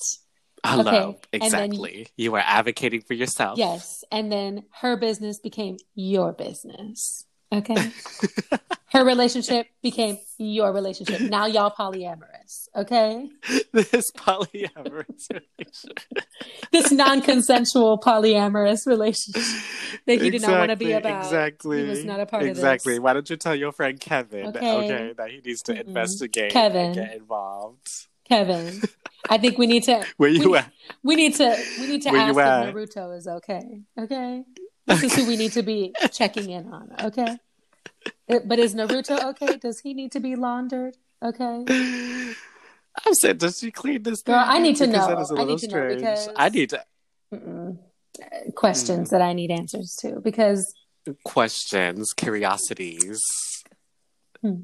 hello, okay, and then- exactly. You were advocating for yourself. Yes. And then her business became your business. Okay. [LAUGHS] her relationship became your relationship. Now y'all polyamorous. Okay. this polyamorous relationship. This non consensual polyamorous relationship that he did not want to be about. Exactly. He was not a part of exactly. Why don't you tell your friend Kevin, Okay. okay, that he needs to Mm-mm. investigate Kevin. and get involved? Kevin. I think we need to [LAUGHS] Where you we, at? we need to we need to Where ask if Naruto is okay. Okay. This is who we need to be checking in on. Okay. It- but is Naruto okay? Does he need to be laundered? Okay. I'm saying, does she clean this Girl, thing? I need to know. That is a I need to know because- I need to Mm-mm. Questions mm. that I need answers to because questions, curiosities, hmm.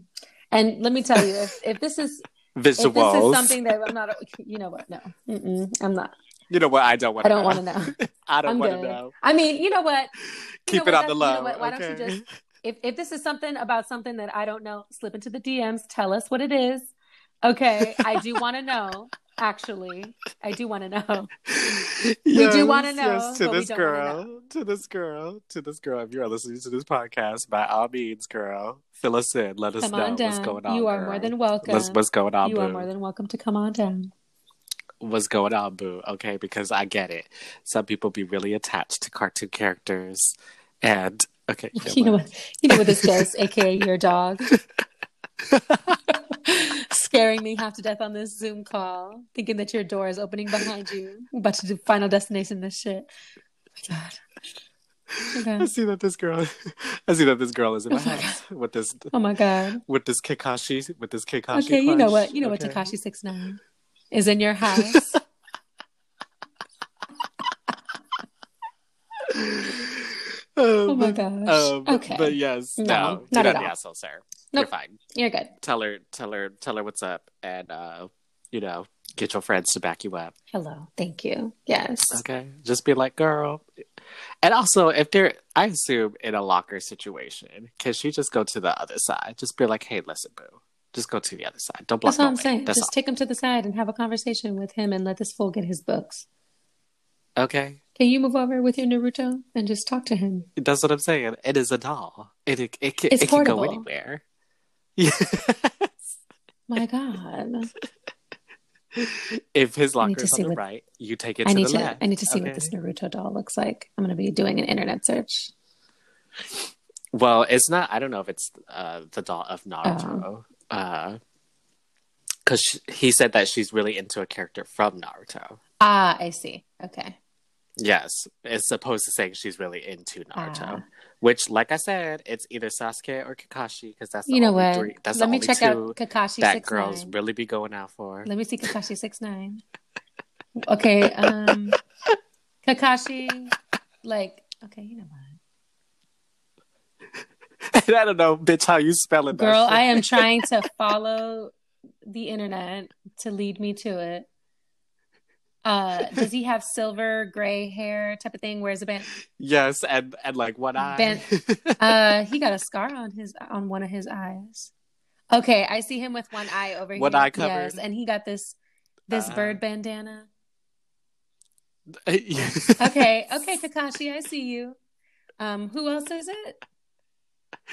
and let me tell you if, if this is if visuals. this is something that I'm not you know what no Mm-mm, I'm not you know what? I don't want. I don't want to know [LAUGHS] I don't want to know. I mean you know what You Keep know it what? on the low. you know what? Why don't you just- [LAUGHS] if if this is something about something that I don't know, slip into the DMs, tell us what it is. Okay, I do want to know. Actually, I do want to know. Yes, do wanna know, yes, to this girl, to this girl, to this girl. If you are listening to this podcast, by all means, girl, fill us in. Let us Come know what's going on. You are girl. more than welcome. What's, what's going on, you boo? are more than welcome to come on down. What's going on, boo? Okay, because I get it. Some people be really attached to cartoon characters, and okay, [LAUGHS] You know what? You know what this [LAUGHS] does, aka your dog, [LAUGHS] scaring me half to death on this Zoom call, thinking that your door is opening behind you. I'm about to do Final Destination. This shit. Oh my God. I see that this girl, I see that this girl is in my Oh my house with this, Oh my God. with this Kakashi, with this Kakashi. Okay, you know what? You know Okay. what? Takashi six nine is in your house. [LAUGHS] oh my gosh. Um, Okay. but yes, No, no, not at all. asshole, sir. Nope. You're fine. You're good. Tell her, tell her, tell her what's up, and uh, you know, get your friends to back you up. Hello. Thank you. Yes. Okay, just be like, girl. And also, if they're, I assume in a locker situation, can she just go to the other side? Just be like, hey, listen, boo, just go to the other side. Don't block That's what I'm way. saying. That's Just take him to the side and have a conversation with him and let this fool get his books. Okay, Can you move over with your Naruto and just talk to him? that's what I'm saying. It is a doll. It it, it, can, It's it can go anywhere. [LAUGHS] Yes. My God. if his I need locker to is on the what- right, you take it I to need the to left. I need to see what this Naruto doll looks like. I'm gonna be doing an internet search. Well, it's not. I don't know if it's uh, the doll of Oh. Naruto. Uh, because he said that she's really into a character from Naruto. Ah, I see. Okay. Yes, it's opposed to saying she's really into Naruto. Ah. Which, like I said, it's either Sasuke or Kakashi because that's the You know what? three. That's Let the me only check out Kakashi that girls really be going out for. Let me see Kakashi six nine. Okay, um [LAUGHS] Kakashi like okay, you know what? And [LAUGHS] I don't know, bitch, how you spell it? Girl, I am trying to follow the internet to lead me to it. Uh does he have silver gray hair type of thing? Wears a band Yes, and and like one eye. Ben- [LAUGHS] uh he got a scar on his on one of his eyes. Okay, I see him with one eye over One here. One eye covered. Yes, and he got this this Uh-huh. bird bandana. okay, [LAUGHS] Okay, okay, Kakashi, I see you. Um, who else is it?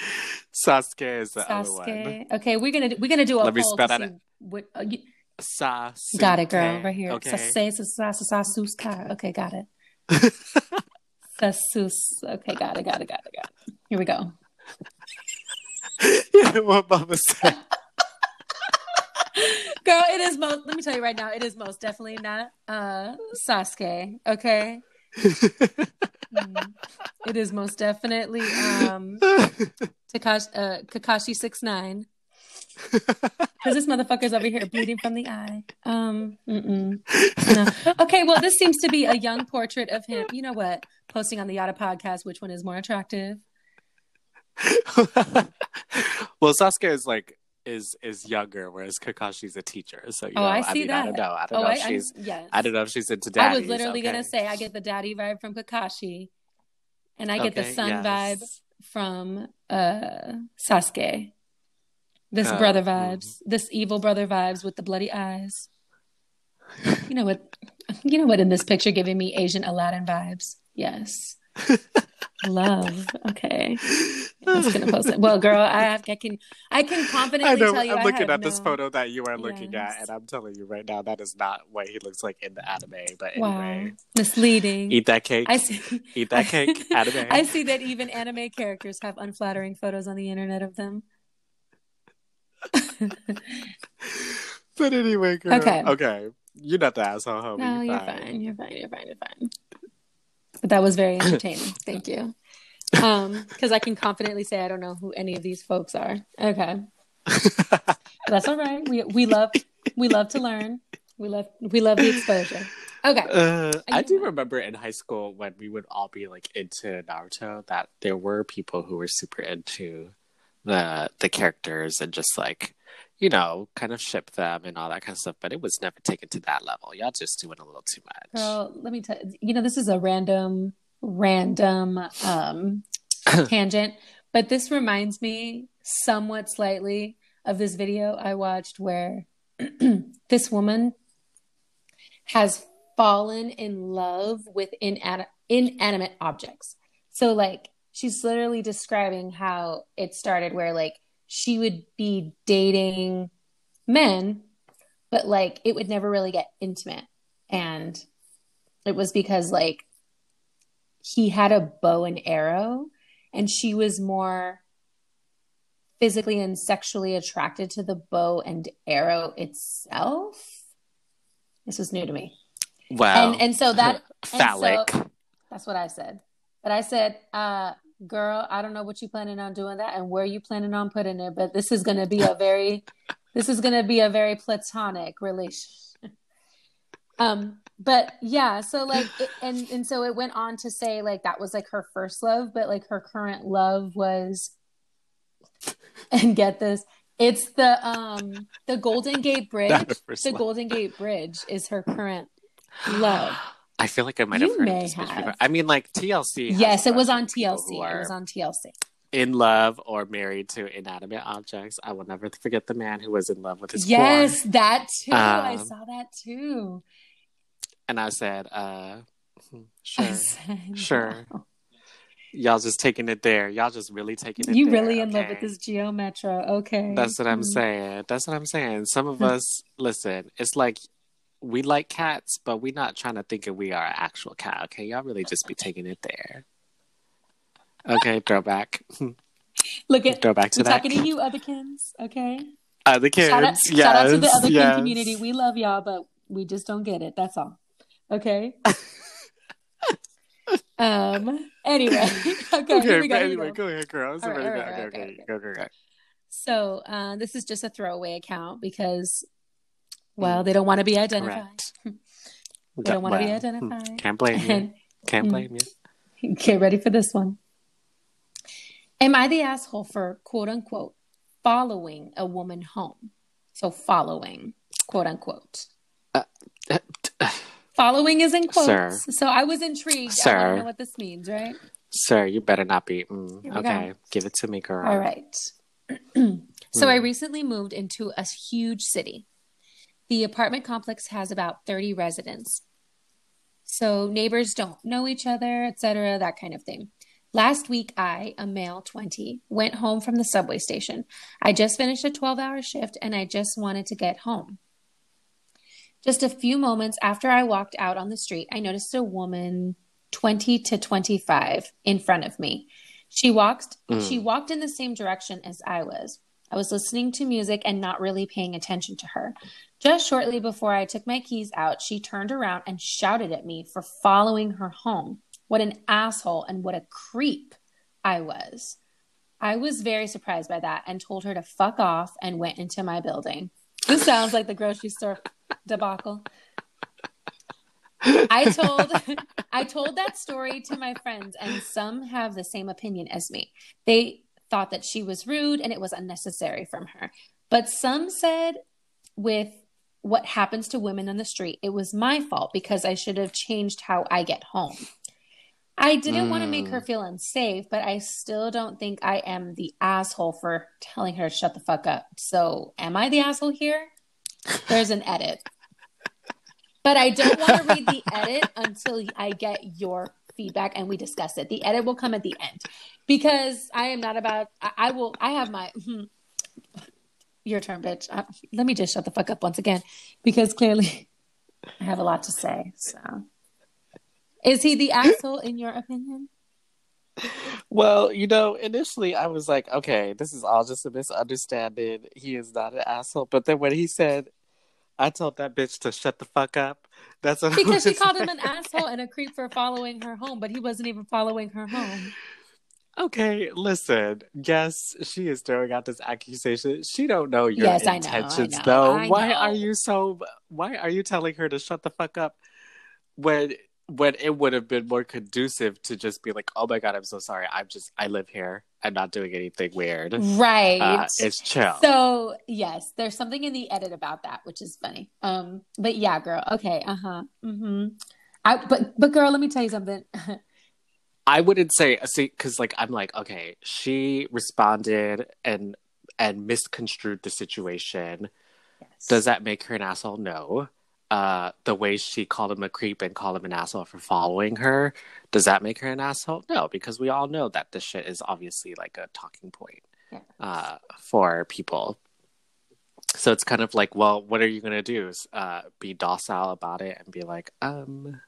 [LAUGHS] Sasuke is the other one. Okay, we're gonna we're gonna do a Let me spell that what. uh, you- Sasuke. got it, girl, right here. Okay. Sasuke, Sasuke, Sasuke. Okay, got it. [LAUGHS] Sasus. Okay, got it, got it, got it, got it. Here we go. [LAUGHS] you know what Mama said? Girl, it is most. Let me tell you right now, it is most definitely not uh Sasuke. Okay, Mm. it is most definitely um uh, Kakashi six nine. Because this motherfucker's over here bleeding from the eye. Um. No. Okay, well, this seems to be a young portrait of him. You know what? Posting on the Yada podcast, which one is more attractive? well, Sasuke is like is is younger, whereas Kakashi's a teacher. So you Oh, know, I see mean, I don't that. know. I don't Oh, know I, if I, she's. yes. I don't know if she's into daddy. I was literally okay. gonna say I get the daddy vibe from Kakashi, and I get the Okay, son yes. vibe from uh Sasuke. This Uh, brother mm. vibes, this evil brother vibes with the bloody eyes. You know what? You know what? In this picture, giving me Asian Aladdin vibes. Yes, love. Okay, [LAUGHS] I'm just gonna post it. Well, girl, I have. I can. I can confidently I know. tell you. I'm looking at this photo that you are looking Yes. at, and I'm telling you right now, that is not what he looks like in the anime. But Wow, anyway, misleading. eat that cake. I see. [LAUGHS] Eat that [LAUGHS] cake, anime. I see that even anime characters have unflattering photos on the internet of them. But anyway, girl. Okay. Okay. You're not the asshole, homie. no, you're fine. fine. You're fine. You're fine. You're fine. But that was very [CLEARS THROAT] entertaining. Thank you. Um, because I can confidently say I don't know who any of these folks are. Okay, that's all right. We we love we love to learn. We love we love the exposure. Okay. Uh, I do remember in high school when we would all be like into Naruto that there were people who were super into the the characters and just like you know kind of ship them and all that kind of stuff. But it was never taken to that level. Y'all just doing a little too much. Girl, let me tell you, know, this is a random, random um, [COUGHS] tangent, but this reminds me somewhat slightly of this video I watched where [CLEARS THROAT] this woman has fallen in love with inan- inanimate objects. So, like, she's literally describing how it started where, like, she would be dating men, but, like, it would never really get intimate. And it was because, like, he had a bow and arrow, and she was more physically and sexually attracted to the bow and arrow itself. This was new to me. Wow. And and so that [LAUGHS] phallic. so- that's what I said. But I said, uh, girl, I don't know what you planning on doing that and where you planning on putting it, but this is gonna be a very [LAUGHS] this is gonna be a very platonic relationship. Um, but yeah, so like it, and and so it went on to say like that was like her first love, but like her current love was and get this, it's the um the Golden Gate Bridge. Not her first the. Golden Gate Bridge is her current love. [GASPS] [GASPS] [GASPS] I feel like I might You have heard may this have. before. I mean, like TLC. Yes, it was on TLC. It was on TLC. in love or married to inanimate objects. I will never forget the man who was in love with his Yes, that too. I Um, saw that too. And I said, uh, hmm, I sure, said, [LAUGHS] sure. wow. y'all just taking it there. Y'all just really taking it. You there, really in love with this Geo Metro. Okay. That's what I'm Mm. saying. That's what I'm saying. Some of [LAUGHS] us, listen, it's like we like cats, but we're not trying to think that we are an actual cat. Okay, y'all really just be taking it there. Okay, throwback. [LAUGHS] Look at Throwback to that. talking to you, others. Okay. Other kids. Shout out, yes, shout out to the other yes. community. We love y'all, but we just don't get it. That's all. Okay. [LAUGHS] um. Anyway. Okay. [LAUGHS] Okay, go. anyway, go. go ahead, girl. Right, go. right, Okay, okay, okay, okay. go, go, go. So uh, this is just a throwaway account because, well, they don't want to be identified. Correct. They don't want to be identified. Can't blame you. Can't Mm. blame you. [LAUGHS] get ready for this one. Am I the asshole for quote unquote following a woman home? So following, quote unquote. Following is in quotes. Sir. So I was intrigued. I Sir. want to know what this means, right? Sir, you better not be. Mm, okay, give it to me, girl. All right. [CLEARS THROAT] so I Mm. recently moved into a huge city. The apartment complex has about 30 residents. So neighbors don't know each other, etc., that kind of thing. Last week, I, a male 20, went home from the subway station. I just finished a 12 hour shift and I just wanted to get home. Just a few moments after I walked out on the street, I noticed a woman 20 to 25 in front of me. She walked Mm. she walked in the same direction as I was. I was listening to music and not really paying attention to her. Just shortly before I took my keys out, she turned around and shouted at me for following her home. What an asshole and what a creep I was. I was very surprised by that and told her to fuck off and went into my building. This sounds like the grocery store [LAUGHS] debacle. I told [LAUGHS] I told that story to my friends and some have the same opinion as me. They thought that she was rude and it was unnecessary from her. But some said with what happens to women on the street, it was my fault because I should have changed how I get home. I didn't want to make Mm. her feel unsafe, but I still don't think I am the asshole for telling her to shut the fuck up. So, am I the asshole here? There's an edit. But I don't want to read the edit [LAUGHS] until I get your feedback and we discuss it. The edit will come at the end because I am not about, I, I will, I have my, hmm. your turn, bitch. Uh, let me just shut the fuck up once again because clearly I have a lot to say. So, is he the asshole in your opinion? Well, you know, initially I was like, okay, this is all just a misunderstanding. He is not an asshole. But then when he said, I told that bitch to shut the fuck up, that's what Because she was called him an asshole and a creep for following her home, but he wasn't even following her home. Okay, listen. Yes, she is throwing out this accusation. She don't know your Yes, I know, I intentions, know, though. I why know. are you so? Why are you telling her to shut the fuck up when when it would have been more conducive to just be like, "Oh my god, I'm so sorry. I'm just I live here. I'm not doing anything weird. Right. Uh, it's chill." So yes, there's something in the edit about that, which is funny. Um, but yeah, girl. Okay. Uh huh. Mm-hmm. I but but girl, let me tell you something. [LAUGHS] I wouldn't say see because like I'm like okay, she responded and and misconstrued the situation. Yes. Does that make her an asshole? No. Uh, the way she called him a creep and called him an asshole for following her, does that make her an asshole? No, because we all know that this shit is obviously like a talking point Yeah. uh, for people. So it's kind of like, well, what are you gonna do? Uh, be docile about it and be like, um,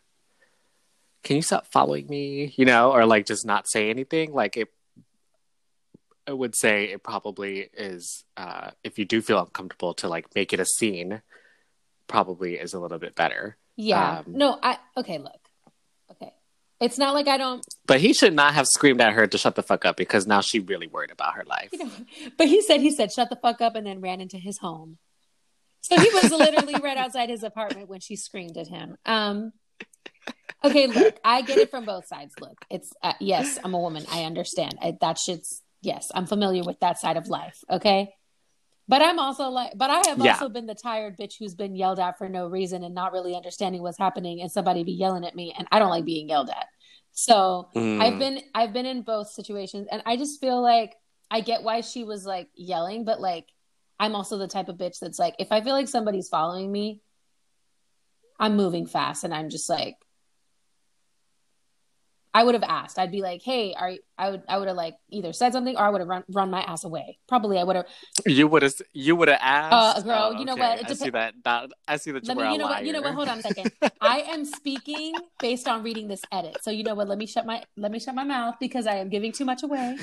can you stop following me? You know, or like just not say anything. Like it, I would say it probably is. Uh, if you do feel uncomfortable to like make it a scene, probably is a little bit better. Yeah. Um, no, I okay, look. Okay. It's not like I don't But he should not have screamed at her to shut the fuck up because now she really worried about her life. you [LAUGHS] know but he said he said shut the fuck up and then ran into his home. So he was literally [LAUGHS] right outside his apartment when she screamed at him. Um Okay, look, I get it from both sides. Look, it's uh, yes, I'm a woman. I understand. I, that shit's yes, I'm familiar with that side of life. Okay, but I'm also like, but I have Yeah. also been the tired bitch who's been yelled at for no reason and not really understanding what's happening, and somebody be yelling at me, and I don't like being yelled at. So Mm. I've been I've been in both situations, and I just feel like I get why she was like yelling, but like I'm also the type of bitch that's like, if I feel like somebody's following me, I'm moving fast, and I'm just like. I would have asked. I'd be like, "Hey, are you, I would I would have like either said something or I would have run run my ass away. Probably I would have. You would have. You would have asked. Uh, girl, you know what? It I see that. that. I see that you Let me. You know liar. what? You know what? Hold on a second. [LAUGHS] I am speaking based on reading this edit. So you know what? Let me shut my let me shut my mouth because I am giving too much away.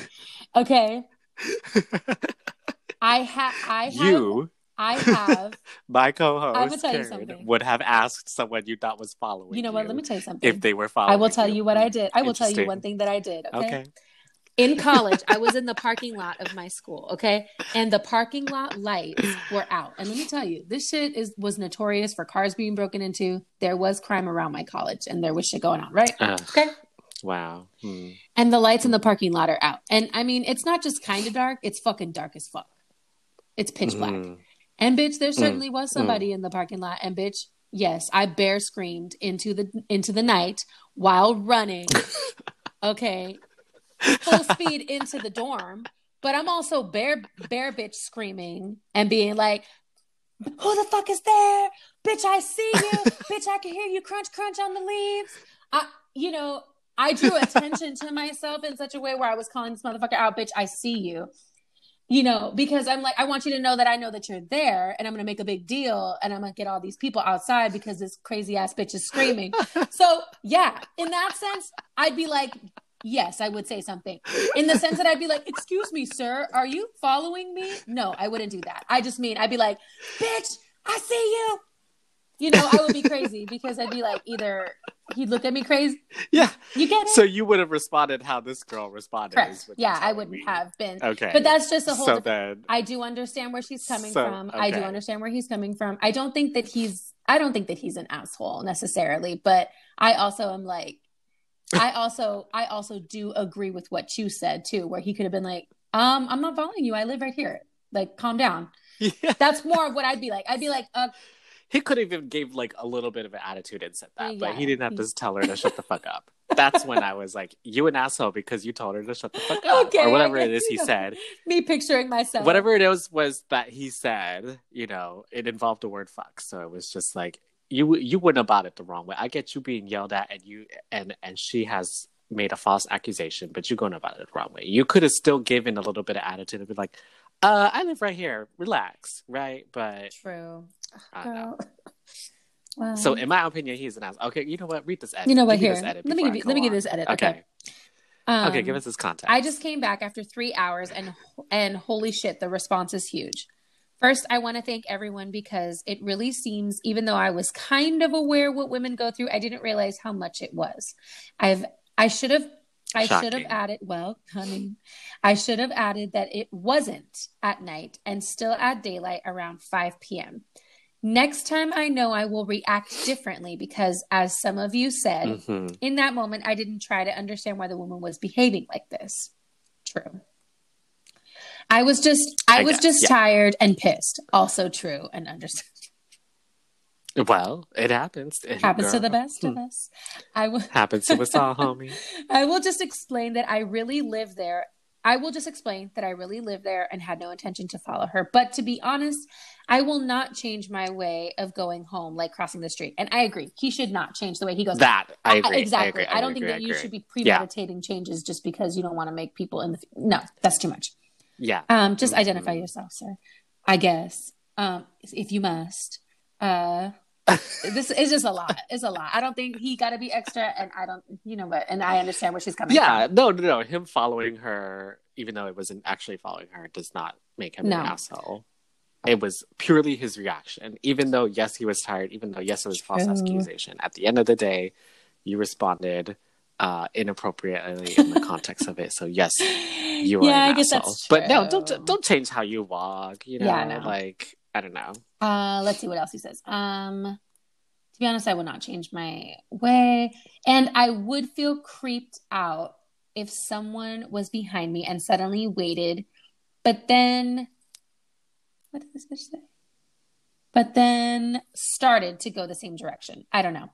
Okay. [LAUGHS] I have. I have. you, [LAUGHS] I have. my co-host, I will tell you Karen, something. would have asked someone you thought was following. You know what? Let me tell you something. If they were following, I will tell you what I did. I will tell you one thing that I did. Okay. Okay. in [LAUGHS] college, I was in the parking lot of my school, okay? And the parking lot lights were out. And let me tell you, this shit is was notorious for cars being broken into. There was crime around my college and there was shit going on, right? Ugh, Okay. wow. Hmm. And the lights in the parking lot are out. And I mean, it's not just kind of dark, it's fucking dark as fuck. It's pitch black. Mm. And bitch, there mm. certainly was mm. somebody in the parking lot. And bitch, yes, I bear screamed into the into the night while running. [LAUGHS] okay. Full speed into the dorm. But I'm also bear bear bitch screaming and being like, Who the fuck is there? Bitch, I see you. [LAUGHS] bitch, I can hear you crunch crunch on the leaves. I you know, I drew attention to myself in such a way where I was calling this motherfucker out, bitch, I see you you know, because I'm like, I want you to know that I know that you're there and I'm going to make a big deal and I'm going to get all these people outside because this crazy ass bitch is screaming. [LAUGHS] so, yeah, in that sense, I'd be like, yes, I would say something. In the sense that I'd be like, excuse me, sir, are you following me? No, I wouldn't do that. I just mean, I'd be like, bitch, I see you. You know, I would be crazy because I'd be like, either he'd look at me crazy. Yeah. You get it? So you would have responded how this girl responded. Correct. is what you're Yeah, I wouldn't me. have been. Okay. But that's just a whole so then. I do understand where she's coming So, from. I do understand where he's coming from. I don't think that he's I don't think that he's an asshole necessarily, but I also am like I also I also do agree with what you said too, where he could have been like, um, I'm not following you. I live right here. Like, calm down. [LAUGHS] Yeah. That's more of what I'd be like. I'd be like, uh, He could have even gave like a little bit of an attitude and said that, but he didn't have to tell her to shut the fuck up. [LAUGHS] That's when I was like, "You an asshole because you told her to shut the fuck up," Okay, or whatever it is he said. me picturing myself. Whatever it was was that he said. You know, it involved the word "fuck," so it was just like you you went about it the wrong way. I get you being yelled at, and you and and she has made a false accusation, but you're going about it the wrong way. You could have still given a little bit of attitude and be like, "Uh, I live right here. Relax, right?" But True. I know. [LAUGHS] Wow. So, in my opinion, he's an ass. Okay, you know what? Read this edit. you know what Give here? Let me give you let me give this edit. Okay. Okay. Um, okay, give us this context. I just came back after three hours and and holy shit, the response is huge. First, I want to thank everyone because it really seems, even though I was kind of aware what women go through, I didn't realize how much it was. I've I should have I should have added well, honey, I should have added that it wasn't at night and still at daylight around 5 p.m. Next time I know I will react differently because as some of you said, Mhm. in that moment, I didn't try to understand why the woman was behaving like this. True. I was just, I, I was guess, just yeah. tired and pissed. Also true and understand. Well, it happens. It Happens to the girl. best of us. I will. Happens to us all, [LAUGHS] homie. I will just explain that I really live there. I will just explain that I really live there and had no intention to follow her. But to be honest, I will not change my way of going home, like crossing the street. And I agree, he should not change the way he goes. That I agree. exactly. I, agree, I don't agree, think that you should be premeditating changes just because you don't want to make people in the. No, that's too much. Yeah. Um, just Mhm. identify yourself, sir. I guess. Um, if you must. Uh, this is just a lot. It's a lot. I don't think he got to be extra, and I don't, you know, but and I understand where she's coming Yeah, from. no, no, no. Him following her, even though it wasn't actually following her, does not make him No. an asshole. It was purely his reaction. Even though, yes, he was tired. Even though, yes, it was false True. accusation. At the end of the day, you responded uh, inappropriately in the context of it. So yes, you are yeah, an I guess asshole. that's But no, don't don't change how you walk. You know, Yeah, no. like I don't know. Uh, let's see what else he says. Um, to be honest, I would not change my way, and I would feel creeped out if someone was behind me and suddenly waited, but then, what did this bitch say? But then started to go the same direction. I don't know.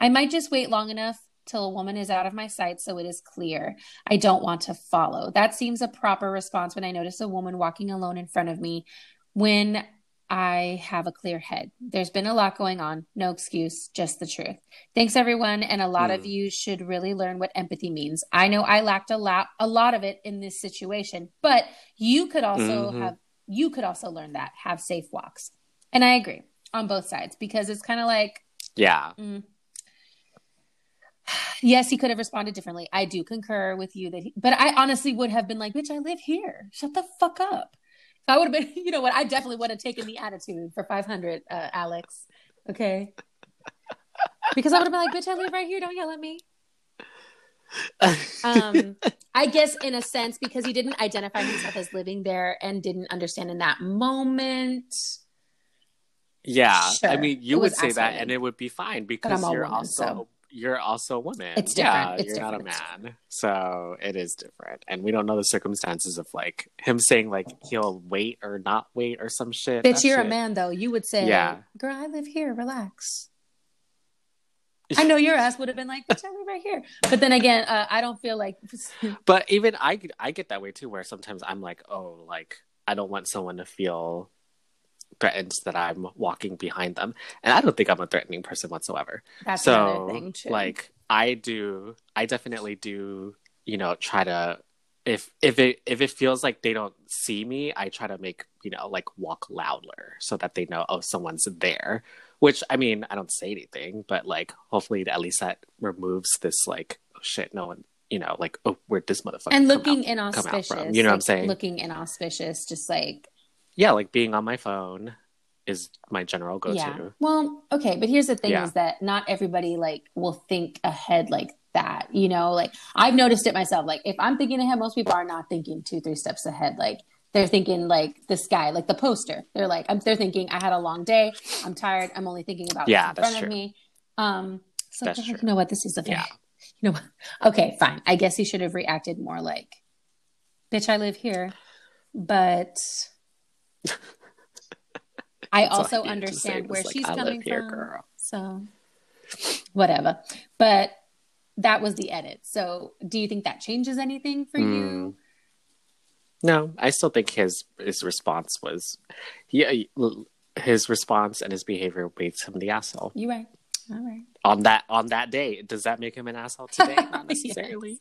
I might just wait long enough till a woman is out of my sight so it is clear I don't want to follow. That seems a proper response when I notice a woman walking alone in front of me when I have a clear head. There's been a lot going on. No excuse, just the truth. Thanks everyone and a lot of Hmm. you should really learn what empathy means. I know I lacked a lot a lot of it in this situation, but you could also Mhm. have you could also learn that. Have safe walks. And I agree on both sides because it's kind of like Yeah. Mm. [SIGHS] Yes, he could have responded differently. I do concur with you that, he, but I honestly would have been like, "Bitch, I live here. Shut the fuck up." If I would have been, [LAUGHS] you know what? I definitely would have taken the attitude for five hundred, uh, Alex. Okay, because I would have been like, "Bitch, I live right here. Don't yell at me." Um, I guess in a sense because he didn't identify himself as living there and didn't understand in that moment. Yeah, Sure. I mean, you would say that, and it would be fine because you're woman, also so- you're also a woman. It's yeah, different. It's you're not a man, so it is different, and we don't know the circumstances of like him saying like he'll wait or not wait or some shit. Bitch, you're a man though. You would say, Yeah. "Girl, I live here. Relax." [LAUGHS] I know your ass would have been like, "Bitch, I live right here." But then again, uh, I don't feel like [LAUGHS] But even I, I get that way too, where sometimes I'm like, oh, like I don't want someone to feel threatened that I'm walking behind them, and I don't think I'm a threatening person whatsoever. that's so thing too. like I do, I definitely do, you know, try to if if it if it feels like they don't see me, I try to make you know like walk louder so that they know oh someone's there. Which I mean, I don't say anything, but like hopefully at least that removes this like oh shit, no one you know like oh where'd this motherfucker and looking out- inauspicious. You know what I'm saying? Looking inauspicious, just like yeah, like being on my phone is my general go to. yeah. Well, okay, but here's the thing: Yeah. is that not everybody like will think ahead like that. You know, like I've noticed it myself. Like if I'm thinking ahead, most people are not thinking two, three steps ahead. Like they're thinking like the sky, like the poster. They're like, I'm, they're thinking, I had a long day. I'm tired. I'm only thinking about Yeah, what's in front of true. me. Um, so That's like, true. you know what? This is a very, Yeah. you know what? Okay, fine. I guess he should have reacted more like, bitch, I live here. But I also I needed to say understand where like, she's coming here, from. girl. So whatever. But that was the edit. So do you think that changes anything for Mm. you? No, I still think his his response was he his response and his behavior made him the asshole You right. All right. on that on that day. Does that make him an asshole today? [LAUGHS] Not necessarily.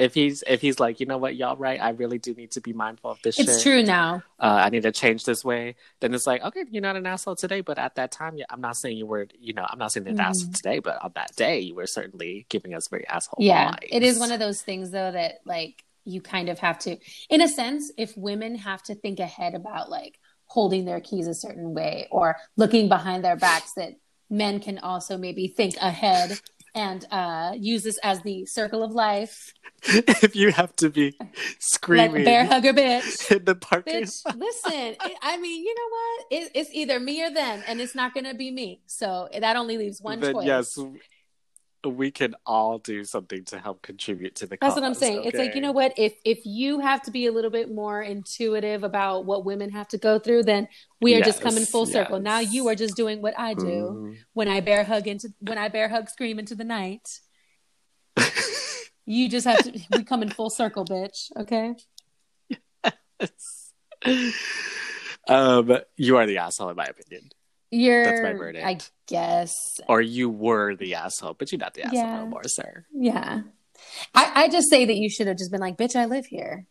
If he's if he's like, you know what, y'all right, I really do need to be mindful of this shit. It's shit. true now. Uh, I need to change this way. Then it's like, okay, you're not an asshole today, but at that time, I'm not saying you were, you know, I'm not saying an Mhm. asshole today, but on that day, you were certainly giving us very asshole. Yeah. vibes. It is one of those things though that like you kind of have to in a sense, if women have to think ahead about like holding their keys a certain way or looking behind their backs that men can also maybe think ahead and uh use this as the circle of life. [LAUGHS] if you have to be Like screaming bear hugger bitch. [LAUGHS] in the parking Bitch, listen. I- I mean, you know what? It, it's either me or them, and it's not going to be me. So that only leaves one then choice. yes, we can all do something to help contribute to the. That's what I'm cause, saying. It's like you know what? If if you have to be a little bit more intuitive about what women have to go through, then we are just coming Yes, full circle. Now you are just doing what I do Mhm. when I bear hug into when I bear hug scream into the night. [LAUGHS] You just have to we come in full circle, bitch. Okay. yes. um, you are the asshole in my opinion. You're, That's my verdict. I guess. Or you were the asshole, but you're not the asshole Yeah. no more, sir. Yeah. I, I just say that you should have just been like, bitch, I live here.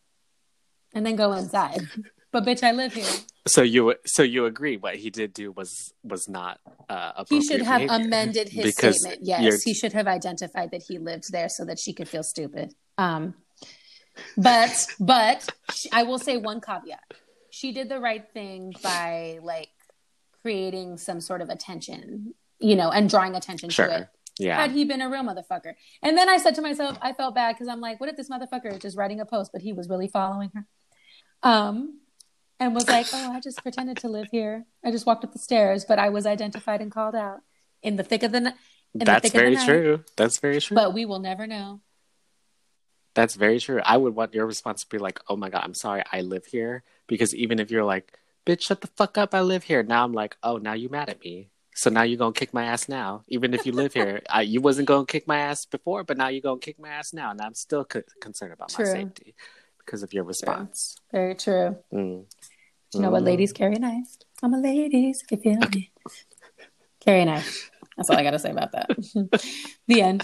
And then go inside. [LAUGHS] but bitch, I live here. So you so you agree what he did do was was not uh He should have behavior. amended his Because statement. Yes, you're- he should have identified that he lived there so that she could feel stupid. Um, but but sh- I will say one caveat: she did the right thing by like creating some sort of attention, you know, and drawing attention Sure. to it. Yeah. Had he been a real motherfucker, and then I said to myself, I felt bad because I'm like, what if this motherfucker is just writing a post, but he was really following her, um, and was like, oh, I just pretended to live here. I just walked up the stairs, but I was identified and called out in the thick of the night. in the That's thick of the very night. true. That's very true. But we will never know. That's very true. I would want your response to be like, "Oh my god, I'm sorry, I live here." Because even if you're like, "Bitch, shut the fuck up, I live here," now I'm like, "Oh, now you mad at me." So now you're gonna kick my ass now, even if you live here. [LAUGHS] I, you wasn't gonna kick my ass before, but now you're gonna kick my ass now, and I'm still co- concerned about my safety because of your response. Very true. Mm. You know what? Mm. Ladies carry a knife. I'm a ladies. If you feel [LAUGHS] me, carry knife. That's all I got to say about that. [LAUGHS] the end.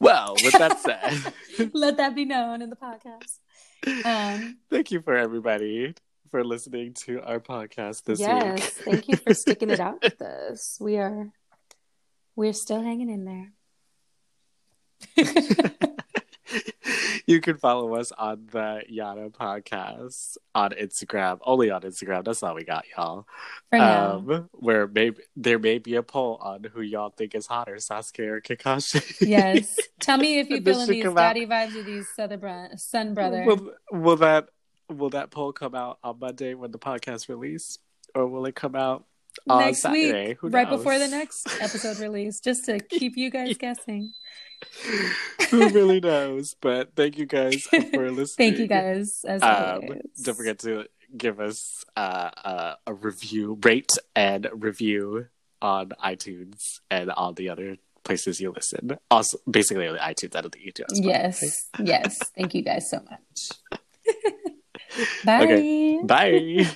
Well, with that said, Let that be known in the podcast. Um, thank you for everybody for listening to our podcast this week. yes, week. thank you for sticking it out with [LAUGHS] us. We are, we're still hanging in there. [LAUGHS] you can follow us on the Yana podcast on Instagram. Only on Instagram. That's all we got, y'all. Um, where maybe there may be a poll on who y'all think is hotter, Sasuke or Kakashi. yes. [LAUGHS] Tell me if you feeling these daddy vibes or these southern bro- son brother. will, will that will that poll come out on Monday when the podcast release, or will it come out on next Saturday? week, right before the next episode release, just to [LAUGHS] keep you guys guessing. Who really knows? But thank you guys for listening. [LAUGHS] Thank you guys as Um, always. don't forget to give us uh, uh, a review, rate and review on iTunes and all the other places you listen. Also, basically on the iTunes. I don't think you. Yes, yes. Thank you guys so much. [LAUGHS] Bye. Okay. Bye.